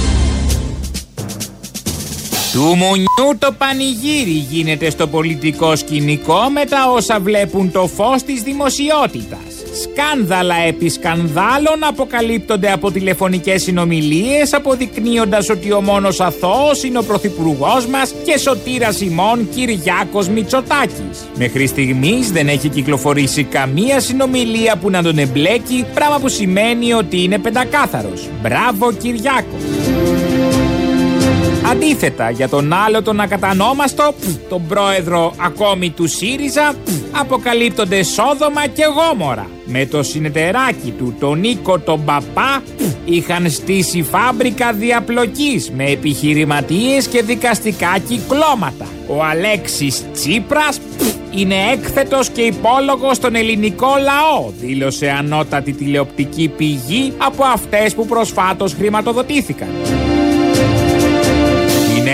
Του μονιού το πανηγύρι γίνεται στο πολιτικό σκηνικό με τα όσα βλέπουν το φως της δημοσιότητας. Σκάνδαλα επί σκανδάλων αποκαλύπτονται από τηλεφωνικές συνομιλίες αποδεικνύοντας ότι ο μόνος αθώος είναι ο πρωθυπουργός μας και σωτήρας ημών Κυριάκος Μητσοτάκης. Μέχρι στιγμής δεν έχει κυκλοφορήσει καμία συνομιλία που να τον εμπλέκει, πράγμα που σημαίνει ότι είναι πεντακάθαρος. Μπράβο Κυριάκο! Αντίθετα, για τον άλλο τον ακατανόμαστο, πφ, τον πρόεδρο ακόμη του ΣΥΡΙΖΑ, πφ, αποκαλύπτονται Σόδομα και Γόμορα. Με το συνεταιράκι του, τον Νίκο τον Παπά, πφ, είχαν στήσει φάμπρικα διαπλοκής με επιχειρηματίες και δικαστικά κυκλώματα. Ο Αλέξης Τσίπρας πφ, είναι έκθετος και υπόλογος στον ελληνικό λαό, δήλωσε ανώτατη τηλεοπτική πηγή από αυτές που προσφάτως χρηματοδοτήθηκαν.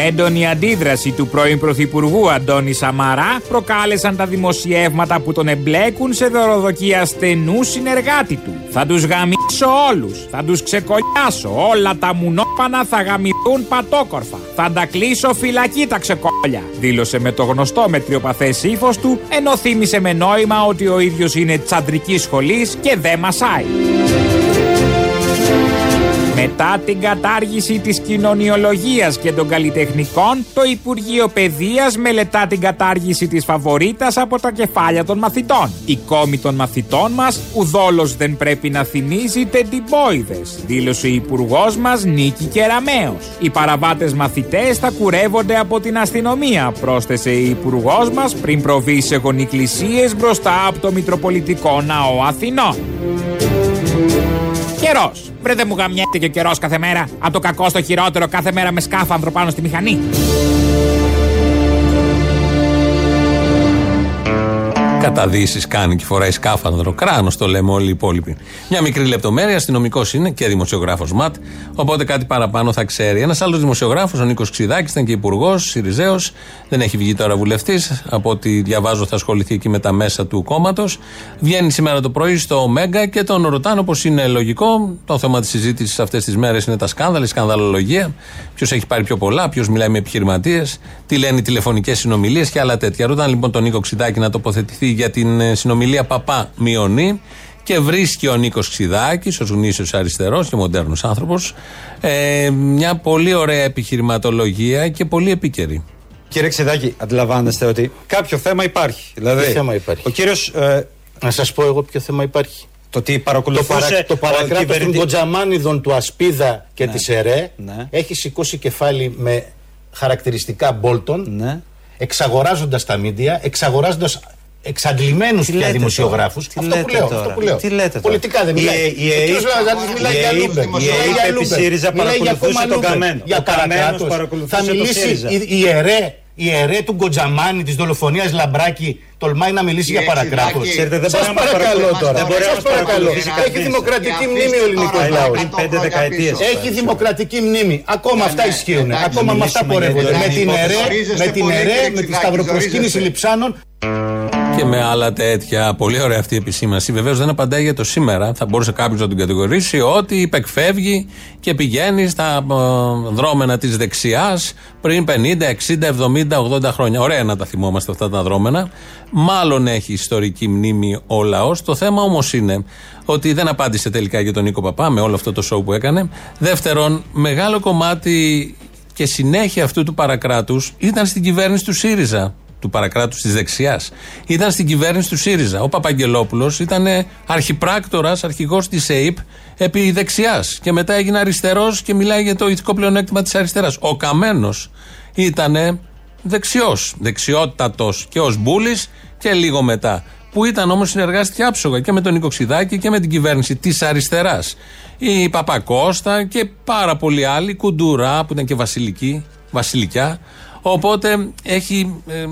Την έντονη αντίδραση του πρώην Πρωθυπουργού Αντώνη Σαμαρά προκάλεσαν τα δημοσιεύματα που τον εμπλέκουν σε δωροδοκία στενούς συνεργάτη του. Θα τους γαμίσω όλους, θα τους ξεκολλιάσω, όλα τα μουνόπανα θα γαμηθούν πατόκορφα. Θα τα κλείσω φυλακή τα ξεκόλια, δήλωσε με το γνωστό μετριοπαθές ύφος του, ενώ θύμισε με νόημα ότι ο ίδιος είναι τσαντρικής σχολής και δεν μασάει. Μετά την κατάργηση της κοινωνιολογίας και των καλλιτεχνικών, το Υπουργείο Παιδείας μελετά την κατάργηση της φαβορίτας από τα κεφάλια των μαθητών. Η κόμη των μαθητών μας, ουδόλως δεν πρέπει να θυμίζει τεντιμπόιδες, δήλωσε ο Υπουργός μας Νίκη Κεραμέως. Οι παραβάτες μαθητές θα κουρεύονται από την αστυνομία, πρόσθεσε η Υπουργός μας πριν προβεί σε γονικλησίες μπροστά από το Μητροπολιτικό Ναό Αθηνών. Καιρός. Βρε δεν μου γαμιέται και ο καιρός κάθε μέρα. Από το κακό στο χειρότερο κάθε μέρα με σκάφανδρο πάνω στη μηχανή. Καταδύσεις κάνει και φοράει σκάφανδρο. Κράνος το λέμε όλοι οι υπόλοιποι. Μια μικρή λεπτομέρεια. Αστυνομικός είναι και δημοσιογράφος ΜΑΤ. Οπότε κάτι παραπάνω θα ξέρει. Ένας άλλος δημοσιογράφος, ο Νίκος Ξιδάκη, ήταν και υπουργός, Σιριζέος. Δεν έχει βγει τώρα βουλευτής. Από ό,τι διαβάζω, θα ασχοληθεί εκεί με τα μέσα του κόμματος. Βγαίνει σήμερα το πρωί στο Μέγκα και τον ρωτάνε όπω είναι λογικό. Το θέμα της συζήτησης αυτές τις μέρες είναι τα σκάνδαλα, η σκανδαλολογία. Ποιος έχει πάρει πιο πολλά, ποιος μιλάει με επιχειρηματίες, τι λένε οι τηλεφωνικές συνομιλίες και άλλα τέτοια. Ρωτάνε λοιπόν τον Νίκο Ξιδάκη να τοποθετηθεί για την ε, συνομιλία Παπά Μιονή και βρίσκει ο Νίκος Ξιδάκης, ο γνήσιος αριστερός και μοντέρνος άνθρωπος, ε, μια πολύ ωραία επιχειρηματολογία και πολύ επίκαιρη. Κύριε Ξεδάκη, αντιλαμβάνεστε ότι κάποιο θέμα υπάρχει. Δηλαδή, Τι θέμα υπάρχει; Ο κύριος. Ε, Να σας πω εγώ ποιο θέμα υπάρχει. το ότι Το, παρακολουθούσε. παρα, το ο παρακράτος των κυβερνητή- Κοντζαμάνιδων του Ασπίδα και Ναι. της ΕΡΕ Ναι. έχει σηκώσει κεφάλι με χαρακτηριστικά Μπόλτον, Ναι. εξαγοράζοντας τα μίντια, εξαγοράζοντας εξαντλημένους Τι πια λέτε δημοσιογράφους. τώρα, τι Αυτό που λέτε λέω. τώρα, Αυτό που λέω. τι λέτε τώρα; Πολιτικά δεν Η- μιλάει. η Ο ΕΕΠ κύριος Λαζαρίδης μιλάει η για ΕΕΠ Λούμπερ. η Μιλάει ΕΕΠ για επί Λούμπερ. ΣΥΡΙΖΑ Μιλάει για παρακολουθούσε κόμμα τον Λούμπερ. Καμένο. Για Ο Καμένος παρακράτος. παρακολουθούσε Θα το μιλήσει ΣΥΡΙΖΑ. η- η ΕΡΕ η αιρέ του Γκοτζαμάνη της δολοφονίας Λαμπράκη τολμάει να μιλήσει για παρακράτο. Ξέρετε, δεν Σας μπορεί να μας παρακαλώ παρακολουθήσει. τώρα. Δεν μπορεί να Σας μας παρακαλώ. παρακολουθήσει Έχει κανείς. δημοκρατική μνήμη ο ελληνικός Πάει λαός. πριν πέντε δεκαετίες. Έχει δημοκρατική μνήμη. Ακόμα αυτά ισχύουν. εντάξει, Ακόμα να με αυτά μιλήσουμε πορεύονται. για Με την την υπόθεση. αιρέ, Ζορίζεστε με την πολύ, αιρέ, κύριε με τη Ξηδάκη, σταυροπροσκύνηση ζορίζεστε. λιψάνων. Και με άλλα τέτοια. Πολύ ωραία αυτή η επισήμανση. Βεβαίως δεν απαντάει για το σήμερα. Θα μπορούσε κάποιος να τον κατηγορήσει ότι υπεκφεύγει και πηγαίνει στα ε, δρόμενα της δεξιάς πριν 50, 60, 70, 80 χρόνια. Ωραία να τα θυμόμαστε αυτά τα δρόμενα. Μάλλον έχει ιστορική μνήμη ο λαός. Το θέμα όμως είναι ότι δεν απάντησε τελικά για τον Νίκο Παπά με όλο αυτό το σοου που έκανε. Δεύτερον, μεγάλο κομμάτι και συνέχεια αυτού του παρακράτους ήταν στην κυβέρνηση του ΣΥΡΙΖΑ του παρακράτους της δεξιάς. Ήταν στην κυβέρνηση του ΣΥΡΙΖΑ. Ο Παπαγγελόπουλος ήταν αρχιπράκτορας, αρχηγός της ΕΕΠ επί δεξιάς. Και μετά έγινε αριστερός και μιλάει για το ηθικό πλεονέκτημα της αριστεράς. Ο Καμένος ήταν δεξιός. Δεξιότατος και ως Μπούλης και λίγο μετά. που ήταν όμως συνεργάστηκε άψογα και με τον Νίκο Ξηδάκη και με την κυβέρνηση της αριστεράς. Η Παπακώστα και πάρα πολλοί άλλοι, Κουντουρά που ήταν και βασιλική, βασιλικιά. Οπότε έχει ε,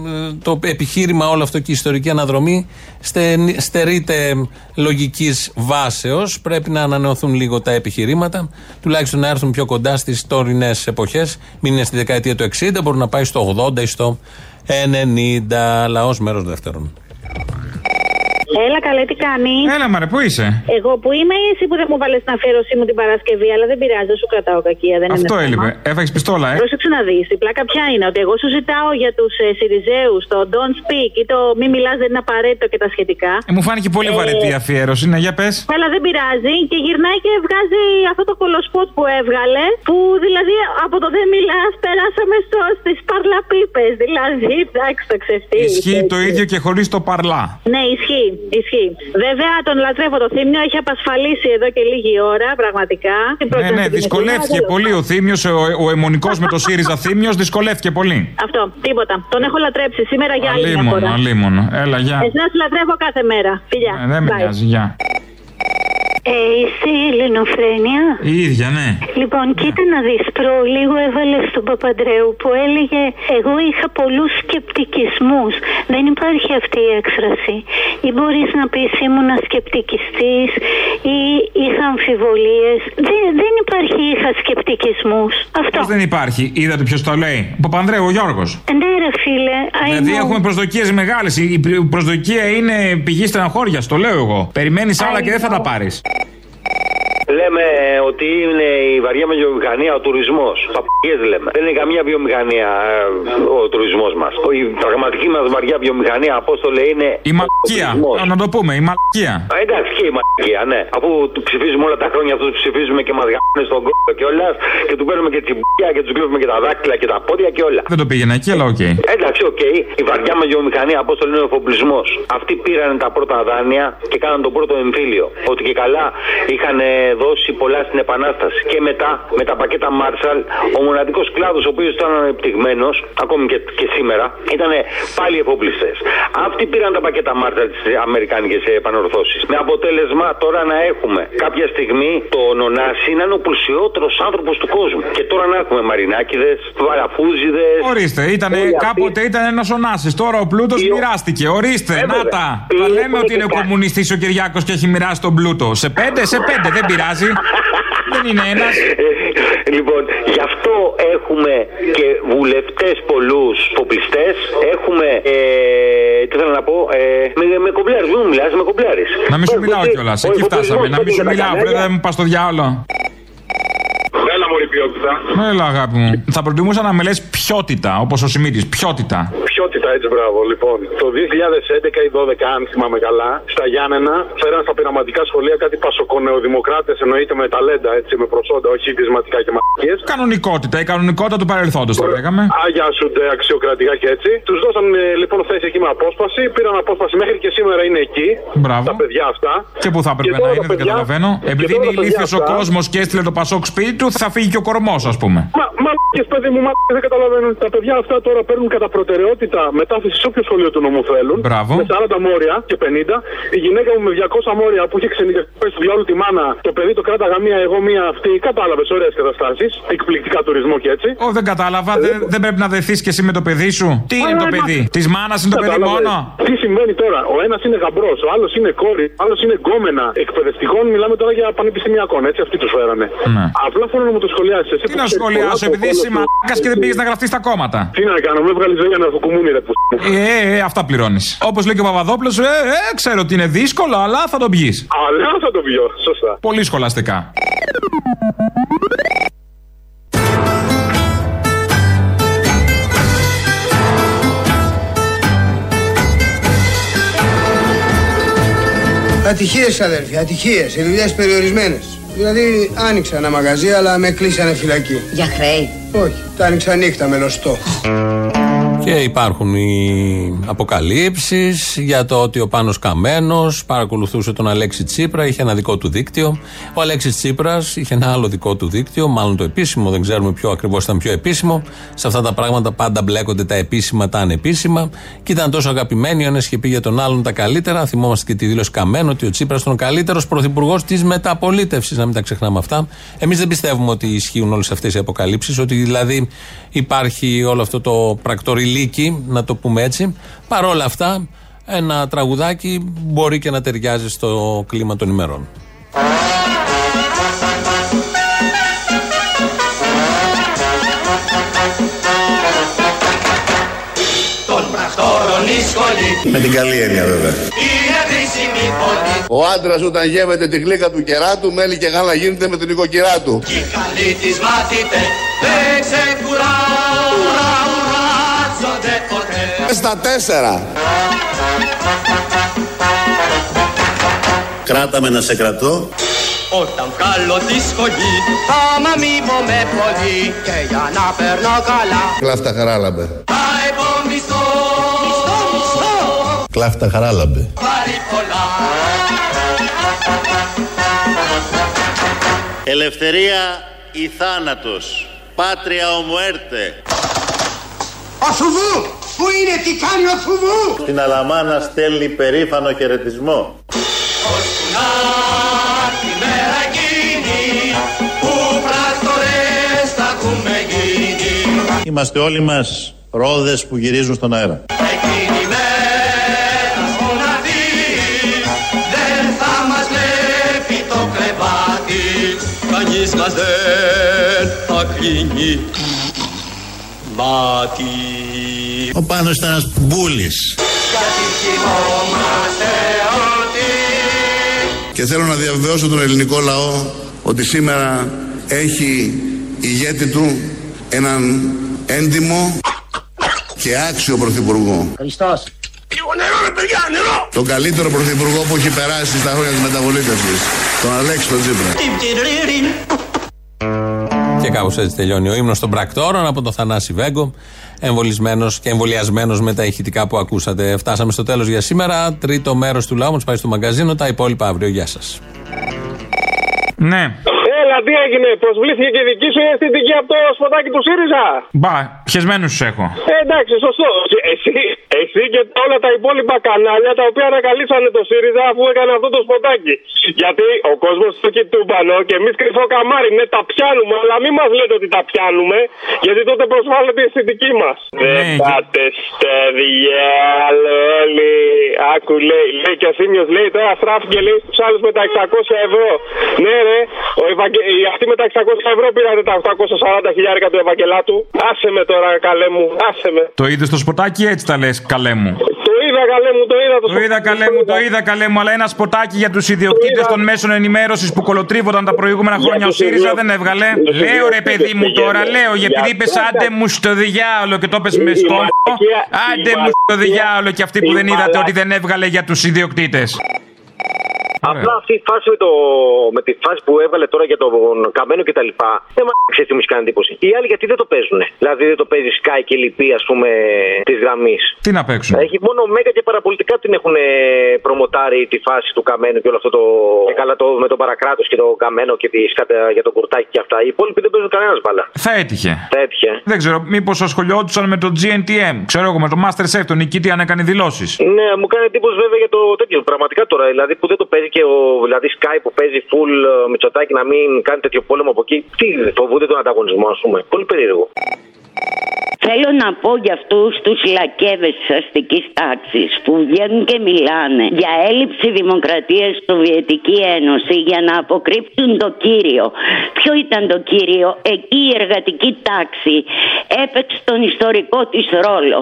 το επιχείρημα όλο αυτό και η ιστορική αναδρομή στε, στερείται λογικής βάσεως. Πρέπει να ανανεωθούν λίγο τα επιχειρήματα, τουλάχιστον να έρθουν πιο κοντά στις τωρινές εποχές. Μην είναι στη δεκαετία του 60, μπορεί να πάει στο 80 ή στο 90. Λαός μέρος δεύτερον. Έλα, καλέ, τι κάνεις; Έλα, μαρε, πού είσαι; Εγώ που είμαι ή εσύ που δεν μου βάλες την αφιέρωσή μου την Παρασκευή, αλλά δεν πειράζει, δεν σου κρατάω κακία. Δεν Αυτό είναι έλειπε. Έφαγες πιστόλα, ε; Πρόσεξε να δεις. Η πλάκα ποια είναι, ότι εγώ σου ζητάω για τους ε, Σιριζέους το Don't Speak ή το Μη μιλάς δεν είναι απαραίτητο και τα σχετικά. Ε, μου φάνηκε πολύ Ε, βαρετή η αφιέρωση. Ναι, για πες. Αλλά δεν πειράζει και γυρνάει και βγάζει αυτό το κολοσπότ που έβγαλε. Που δηλαδή από το δεν μιλάς περάσαμε στις παρλαπίπες. Δηλαδή, εντάξει, το ξεφτύλι. Ισχύει το ίδιο και χωρίς το παρλά. Ναι, ισχύει, ισχύει. Βέβαια, τον λατρεύω το θύμιο, έχει απασφαλίσει εδώ και λίγη ώρα, πραγματικά. Την Ναι, πρόταση ναι, την δυσκολεύτηκε εθνική, πολύ ο Θήμιος, ο, ο αιμονικός με το ΣΥΡΙΖΑ Θήμιος, δυσκολεύτηκε πολύ. Αυτό, τίποτα. Τον έχω λατρέψει σήμερα για άλλη μια Αλίμονο, φορά. αλίμονο. Έλα, γεια. Εσένα σε λατρεύω κάθε μέρα. Φιλιά. Ε, δεν με Bye. νοιάζει, γεια. Ε, είσαι η Ελληνοφρένεια; Η ίδια, ναι. Λοιπόν, κοίτα να δεις, προ λίγο έβαλε στον Παπαντρέου που έλεγε εγώ είχα πολλούς σκεπτικισμούς. Δεν υπάρχει αυτή η έκφραση. Ή μπορείς να πεις ήμουνα σκεπτικιστής ή είχα αμφιβολίες. Δεν, δεν υπάρχει είχα σκεπτικισμούς. Αυτό. Πώς δεν υπάρχει, είδατε ποιος το λέει; Ο Παπανδρέου, ο Γιώργος. Ναι ρε φίλε, I Δηλαδή know. έχουμε προσδοκίες μεγάλες. Η πr- προσδοκία είναι πηγή στεναχώρια, το λέω εγώ. Περιμένεις άλλα και δεν θα τα πάρεις. Λέμε ότι είναι η βαριά με βιομηχανία ο τουρισμός. Παπαγιέ λέμε. Δεν είναι καμία βιομηχανία ε, ο τουρισμός μας. Η πραγματική μας βαριά βιομηχανία, απόστολε, είναι. Η μαλακία. Α, Να το πούμε, η μαλακία. Α, εντάξει και η μαλακία, ναι. Αφού του ψηφίζουμε όλα τα χρόνια αυτούς που ψηφίζουμε και μας γάμουν στον κόμμα και όλα και του παίρνουμε και τσιμπιά και τους κλείνουμε και τα δάκτυλα και τα πόδια και όλα. Δεν το πήγαινα εκεί, αλλά οκ. Εντάξει, οκ. Η βαριά μας βιομηχανία, πώς το λένε, ο εφοπλισμός. Αυτοί πήραν τα πρώτα δάνεια και κάναν τον πρώτο εμφύλιο. Ότι και καλά είχαν ε, δώσει πολλά στην Επανάσταση. Και μετά, με τα πακέτα Marshall, ο μοναδικός κλάδος ο οποίος ήταν ανεπτυγμένος, ακόμη και, και σήμερα, ήταν πάλι εφοπλιστές. Αυτοί πήραν τα πακέτα Marshall στις Αμερικάνικες επανορθώσεις. Με αποτέλεσμα τώρα να έχουμε κάποια στιγμή τον Ωνάση να είναι ο πλουσιότερος άνθρωπος του κόσμου. Και τώρα να έχουμε Μαρινάκηδες, βαραφούζιδες. Ορίστε, ήτανε, κάποτε ήταν ένας ονάση. Τώρα ο πλούτος μοιράστηκε. Ορίστε, Ε, να βέβαια. τα. Πήγε Τα λέμε που ότι είναι είναι κα- κομμουνιστής ο Κυριάκος και έχει μοιράσει τον πλούτο. Σε πέντε, σε πέντε, δεν πειράζει. δεν είναι ένας. Λοιπόν, γι' αυτό έχουμε και βουλευτές πολλούς φοπλιστές. Έχουμε. Ε, τι θέλω να πω. Ε, με, με κομπλάρι. Μην μου μιλάς, με κομπλάρι. Να μην σου μιλάω κιόλας. Εκεί φτάσαμε. Να μην σου μιλάω, πρέπει να μου πας στο διάολο. Έλα μωρή ποιότητα. Έλα, αγάπη μου. Θα προτιμούσα να με λες ποιότητα, όπως ο Σιμίτης. Ποιότητα. Ποιότητα, έτσι μπράβο. Λοιπόν, το 2011 ή 2012, αν θυμάμαι καλά, στα Γιάννενα φέραν στα πειραματικά σχολεία κάτι πασοκονεοδημοκράτες, εννοείται με ταλέντα, έτσι, με προσόντα, όχι βυσματικά και μαγικέ. Κανονικότητα, η κανονικότητα του παρελθόντος, θα λέγαμε. Αγιάσονται αξιοκρατικά και έτσι. Τους δώσαν ε, λοιπόν θέση εκεί με απόσπαση. Πήραν απόσπαση μέχρι και σήμερα είναι εκεί. Μπράβο. Τα παιδιά αυτά. Και πού θα έπρεπε τώρα να τα είναι, δεν παιδιά- καταλαβαίνω. και Επειδή τώρα είναι τα παιδιά ηλίθιο ο αυτά- κόσμος και έστειλε το Πασόκ σπίτι του, θα φύγει και ο κορμός, ας πούμε. Μα, μα παιδί μου, μα δεν καταλαβαίνουν. Τα παιδιά αυτά τώρα παίρνουν κατά προτεραιότητα μετάθεση σε όποιο σχολείο του νομού θέλουν. Μπράβο. Με 40 μόρια και 50. Η γυναίκα μου με 200 μόρια που είχε ξενικευτεί στο διάλογο τη μάνα. Το παιδί το κράταγα μία, εγώ μία αυτή. Κατάλαβες, ωραίες καταστάσεις. Εκπληκτικά τουρισμό και έτσι. Ω, δεν κατάλαβα. Δεν, δεν πρέπει να δεθείς και εσύ με το παιδί σου. Τι είναι το μα- παιδί, της μάνας είναι το παιδί Κατάλαβες. μόνο; Τι συμβαίνει τώρα; Ο ένας είναι γαμπρός, ο άλλος είναι κόρη, ο άλλος είναι γκόμενα εκπαιδευτικών. Μιλάμε τώρα για πανεπιστημιακών, έτσι αυτοί τους φέρανε. Ναι. Απλά θέλω να μου το σχολιάσεις. Εσύ Τι που να ξέρεις σχολιάσω, πολλά από επειδή είσαι κόλλο σου, μαλάκα και δεν πήγες να γραφτείς στα κόμματα. Τι να κάνω, με έβγαλες ζωή για να αρθοκουμούνι, ρε που. Ε, ε, ε, αυτά πληρώνεις. Όπως λέει και ο Παπαδόπουλος, ε, ε, ξέρω ότι είναι δύσκολο, αλλά θα το πιει. Αλλά θα το βιώ, σωστά. Πολύ σχολαστικά. Ατυχίες, αδέρφια, ατυχίες. Οι δουλειές περιορισμένες. Δηλαδή, άνοιξα ένα μαγαζί, αλλά με κλείσανε φυλακή. Για χρέη. Όχι, τα άνοιξα νύχτα με λωστό. Και υπάρχουν οι αποκαλύψεις για το ότι ο Πάνος Καμένος παρακολουθούσε τον Αλέξη Τσίπρα, είχε ένα δικό του δίκτυο. Ο Αλέξης Τσίπρας είχε ένα άλλο δικό του δίκτυο, μάλλον το επίσημο, δεν ξέρουμε ποιο ακριβώς ήταν πιο επίσημο. Σε αυτά τα πράγματα πάντα μπλέκονται τα επίσημα, τα ανεπίσημα. Και ήταν τόσο αγαπημένοι, ο ένας είχε πει για τον άλλον τα καλύτερα. Θυμόμαστε και τη δήλωση Καμένο ότι ο Τσίπρας ήταν ο καλύτερος πρωθυπουργός της μεταπολίτευσης, να μην τα ξεχνάμε αυτά. Εμείς δεν πιστεύουμε ότι ισχύουν όλες αυτές οι αποκαλύψεις, ότι δηλαδή υπάρχει όλο αυτό το πρακτοριλίκι, να το πούμε έτσι. Παρ' όλα αυτά, ένα τραγουδάκι μπορεί και να ταιριάζει στο κλίμα των ημερών. Των πρακτόρων η σχολή Με την καλή έννοια βέβαια. είναι χρήσιμη πολύ. Ο άντρας όταν γεύεται τη γλύκα του κεράτου μέλι και γάλα γίνεται με την οικοκυρά του. Κι οι καλοί της μάθητε δεν ξεκουράζονται Στα τέσσερα. Κράτα με να σε κρατώ. Όταν βγάλω τη σχολή άμα μη με πολύ και για να περνώ καλά Κλάφτα χαράλαμπε. θα έχω μισθό Μισθό, μισθό Κλάφτα χαράλαμπε. Πάρει πολλά Ελευθερία ή θάνατος. Πάτρια ομουέρτε. Ο Σουβού! Πού είναι, τι κάνει ο Σουβού! Στην Αλαμάνα στέλνει περήφανο χαιρετισμό. Ώσπου να τη μέρα γίνει που πράκτορες θα έχουμε γίνει Είμαστε όλοι μας ρόδες που γυρίζουν στον αέρα. Εκείνη η μέρα μοναδή δεν θα μας βλέπει το κρεβάτι κανείς μας δεν θα κλείνει μάτι Ο Πάνος ήταν ένας μπούλης. γιατί θυμόμαστε ότι Και θέλω να διαβεβαιώσω τον ελληνικό λαό ότι σήμερα έχει ηγέτη του έναν έντιμο και άξιο πρωθυπουργό. Χριστός Λίγο νερό ρε παιδιά, νερό! Τον καλύτερο πρωθυπουργό που έχει περάσει στα χρόνια της μεταπολίτευσης. Τον Αλέξη τον Τσίπρα. Και κάπως έτσι τελειώνει ο ύμνος των πρακτόρων από τον Θανάση Βέγκο, εμβολισμένος και εμβολιασμένος με τα ηχητικά που ακούσατε. Φτάσαμε στο τέλος για σήμερα. Τρίτο μέρος του λαού μας πάει στο μαγκαζίνο. Τα υπόλοιπα αύριο. Γεια σας. Ναι. Έλα, τι έγινε, προσβλήθηκε και η δική σου η αισθητική από το σποτάκι του ΣΥΡΙΖΑ; Μπα, πιεσμένου τους έχω. Ε, εντάξει, σωστό. Εσύ, εσύ και όλα τα υπόλοιπα κανάλια τα οποία ανακαλύψανε το ΣΥΡΙΖΑ αφού έκανε αυτό το σποτάκι. Γιατί ο κόσμος του κοιτούμπανο και εμείς κρυφό καμάρι, ναι, τα πιάνουμε, αλλά μην μας λέτε ότι τα πιάνουμε, γιατί τότε προσβάλλεται η αισθητική μας. Δεν πάτε στο διάλογο, Άκου λέει, λέει και ο Θήμιος λέει τώρα στράφηκε λέει στους άλλους με τα 600 ευρώ. Ναι, ρε, ο Ευαγγε... οι αυτοί με τα 600 ευρώ πήρατε τα 840 χιλιάρικα του Ευαγγελάτου. Άσε με τώρα, καλέ μου, άσε με. Το είδες στο σποτάκι, έτσι τα λες, καλέ μου. Το είδα, καλέ μου, το είδα. Το, Το είδα καλέ μου, το είδα καλέ μου, αλλά ένα σποτάκι για τους ιδιοκτήτες των μέσων ενημέρωσης που κολοτρίβονταν τα προηγούμενα χρόνια ο ΣΥΡΙΖΑ δεν έβγαλε. Λέω ρε παιδί μου τώρα, λέω, γιατί είπες άντε μου στο διάολο και το πες με στόμφο. Άντε μου στο διάολο και αυτοί που δεν είδατε ότι δεν έβγαλε για τους ιδιοκτήτες. Απλά αυτή η φάση με, το, με τη φάση που έβαλε τώρα για τον Καμένο και τα λοιπά, δεν μου ξέρεις τι μου έχει κάνει εντύπωση. Οι άλλοι γιατί δεν το παίζουν. Δηλαδή δεν το παίζει Sky και λοιπή, ας πούμε, της γραμμής. Τι να παίξουν. Έχει μόνο Μέγα και παραπολιτικά την έχουν προμοτάρει τη φάση του Καμένου και όλο αυτό το. Και καλά το με τον παρακράτος και το Καμένο και τη σκάτα για τον κουρτάκι και αυτά. Οι υπόλοιποι δεν παίζουν κανένας μπάλα. Θα έτυχε. Θα έτυχε. Δεν ξέρω, μήπως ασχολιόντουσαν με το GNTM. Ξέρω εγώ, με το Masterchef, τον νικητή αν έκανε δηλώσεις. Ναι, μου κάνει εντύπωση βέβαια για το τέτοιο. Πραγματικά τώρα, δηλαδή που δεν το παίζει και ο δηλαδή Sky που παίζει full ε, Μητσοτάκι να μην κάνει τέτοιο πόλεμο από εκεί. Τι φοβούνται τον ανταγωνισμό, ας πούμε. Πολύ περίεργο. Θέλω να πω για αυτούς τους λακέδες της αστικής τάξης που βγαίνουν και μιλάνε για έλλειψη δημοκρατίας στη Σοβιετική Ένωση για να αποκρύψουν το κύριο. Ποιο ήταν το κύριο, εκεί η εργατική τάξη έπαιξε τον ιστορικό της ρόλο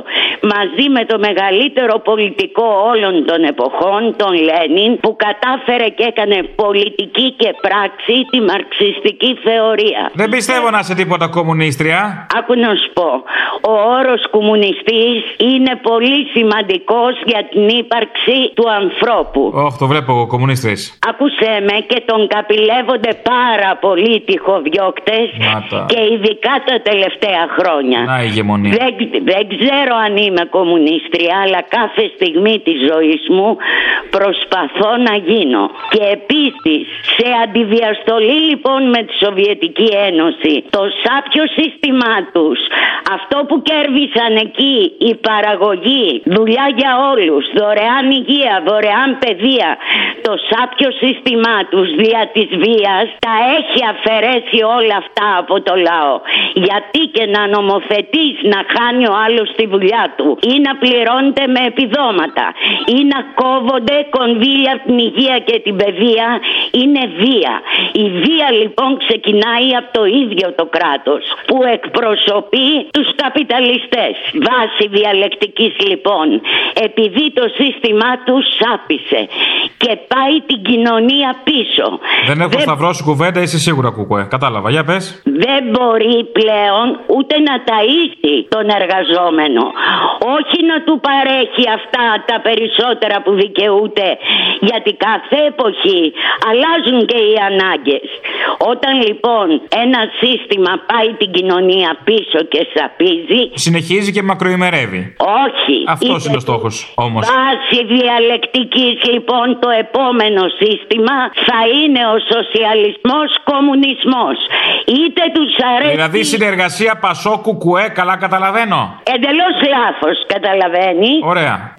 μαζί με το μεγαλύτερο πολιτικό όλων των εποχών, τον Λένιν, που κατάφερε και έκανε πολιτική και πράξη τη μαρξιστική θεωρία. Δεν πιστεύω να είσαι τίποτα κομμουνίστρια. Άκου να σου πω. Ο όρος κομμουνιστής είναι πολύ σημαντικός για την ύπαρξη του ανθρώπου. Όχι, το βλέπω εγώ, κομμουνίστρες. Άκουσέ με και τον καπηλεύονται πάρα πολύ τυχοδιώκτες Μάτα. και ειδικά τα τελευταία χρόνια. Να η ηγεμονία. Δεν, δεν ξέρω αν είμαι κομμουνίστρια, αλλά κάθε στιγμή της ζωής μου προσπαθώ να γίνω. Και επίσης, σε αντιδιαστολή λοιπόν με τη Σοβιετική Ένωση, το σάπιο σύστημά τους, αυτό που κέρδισαν εκεί, η παραγωγή, δουλειά για όλους, δωρεάν υγεία, δωρεάν παιδεία, το σάπιο σύστημά τους δια της βίας, τα έχει αφαιρέσει όλα αυτά από το λαό. Γιατί και να νομοθετείς να χάνει ο άλλος τη δουλειά του ή να πληρώνεται με επιδόματα ή να κόβονται κονδύλια από την υγεία και την παιδεία είναι βία. Η βία λοιπόν ξεκινάει από το ίδιο το κράτος που εκπροσωπεί τους καπιταλιστές. Βάση διαλεκτικής λοιπόν επειδή το σύστημά τους σάπισε και πάει την κοινωνία πίσω. Δεν έχω σταυρώσει κουβέντα, είσαι σίγουρα κουκουέ. Κατάλαβα, για πες. δεν μπορεί πλέον ούτε να ταΐσει τον εργαζόμενο. Όχι να του παρέχει αυτά τα περισσότερα που δικαιούται. Γιατί κάθε εποχή αλλάζουν και οι ανάγκες. Όταν λοιπόν ένα σύστημα πάει την κοινωνία πίσω και σαπίζει, Συνεχίζει και μακροημερεύει. όχι. Αυτός είναι ο στόχος όμως. Βάση διαλεκτικής λοιπόν το επόμενο σύστημα θα είναι ο σοσιαλισμός κομμουνισμός. Είτε τους αρέσει... Δηλαδή συνεργασία Πασόκου Κουέ, καλά καταλαβαίνω. Εντελώς λάθος καταλαβαίνει. Ωραία.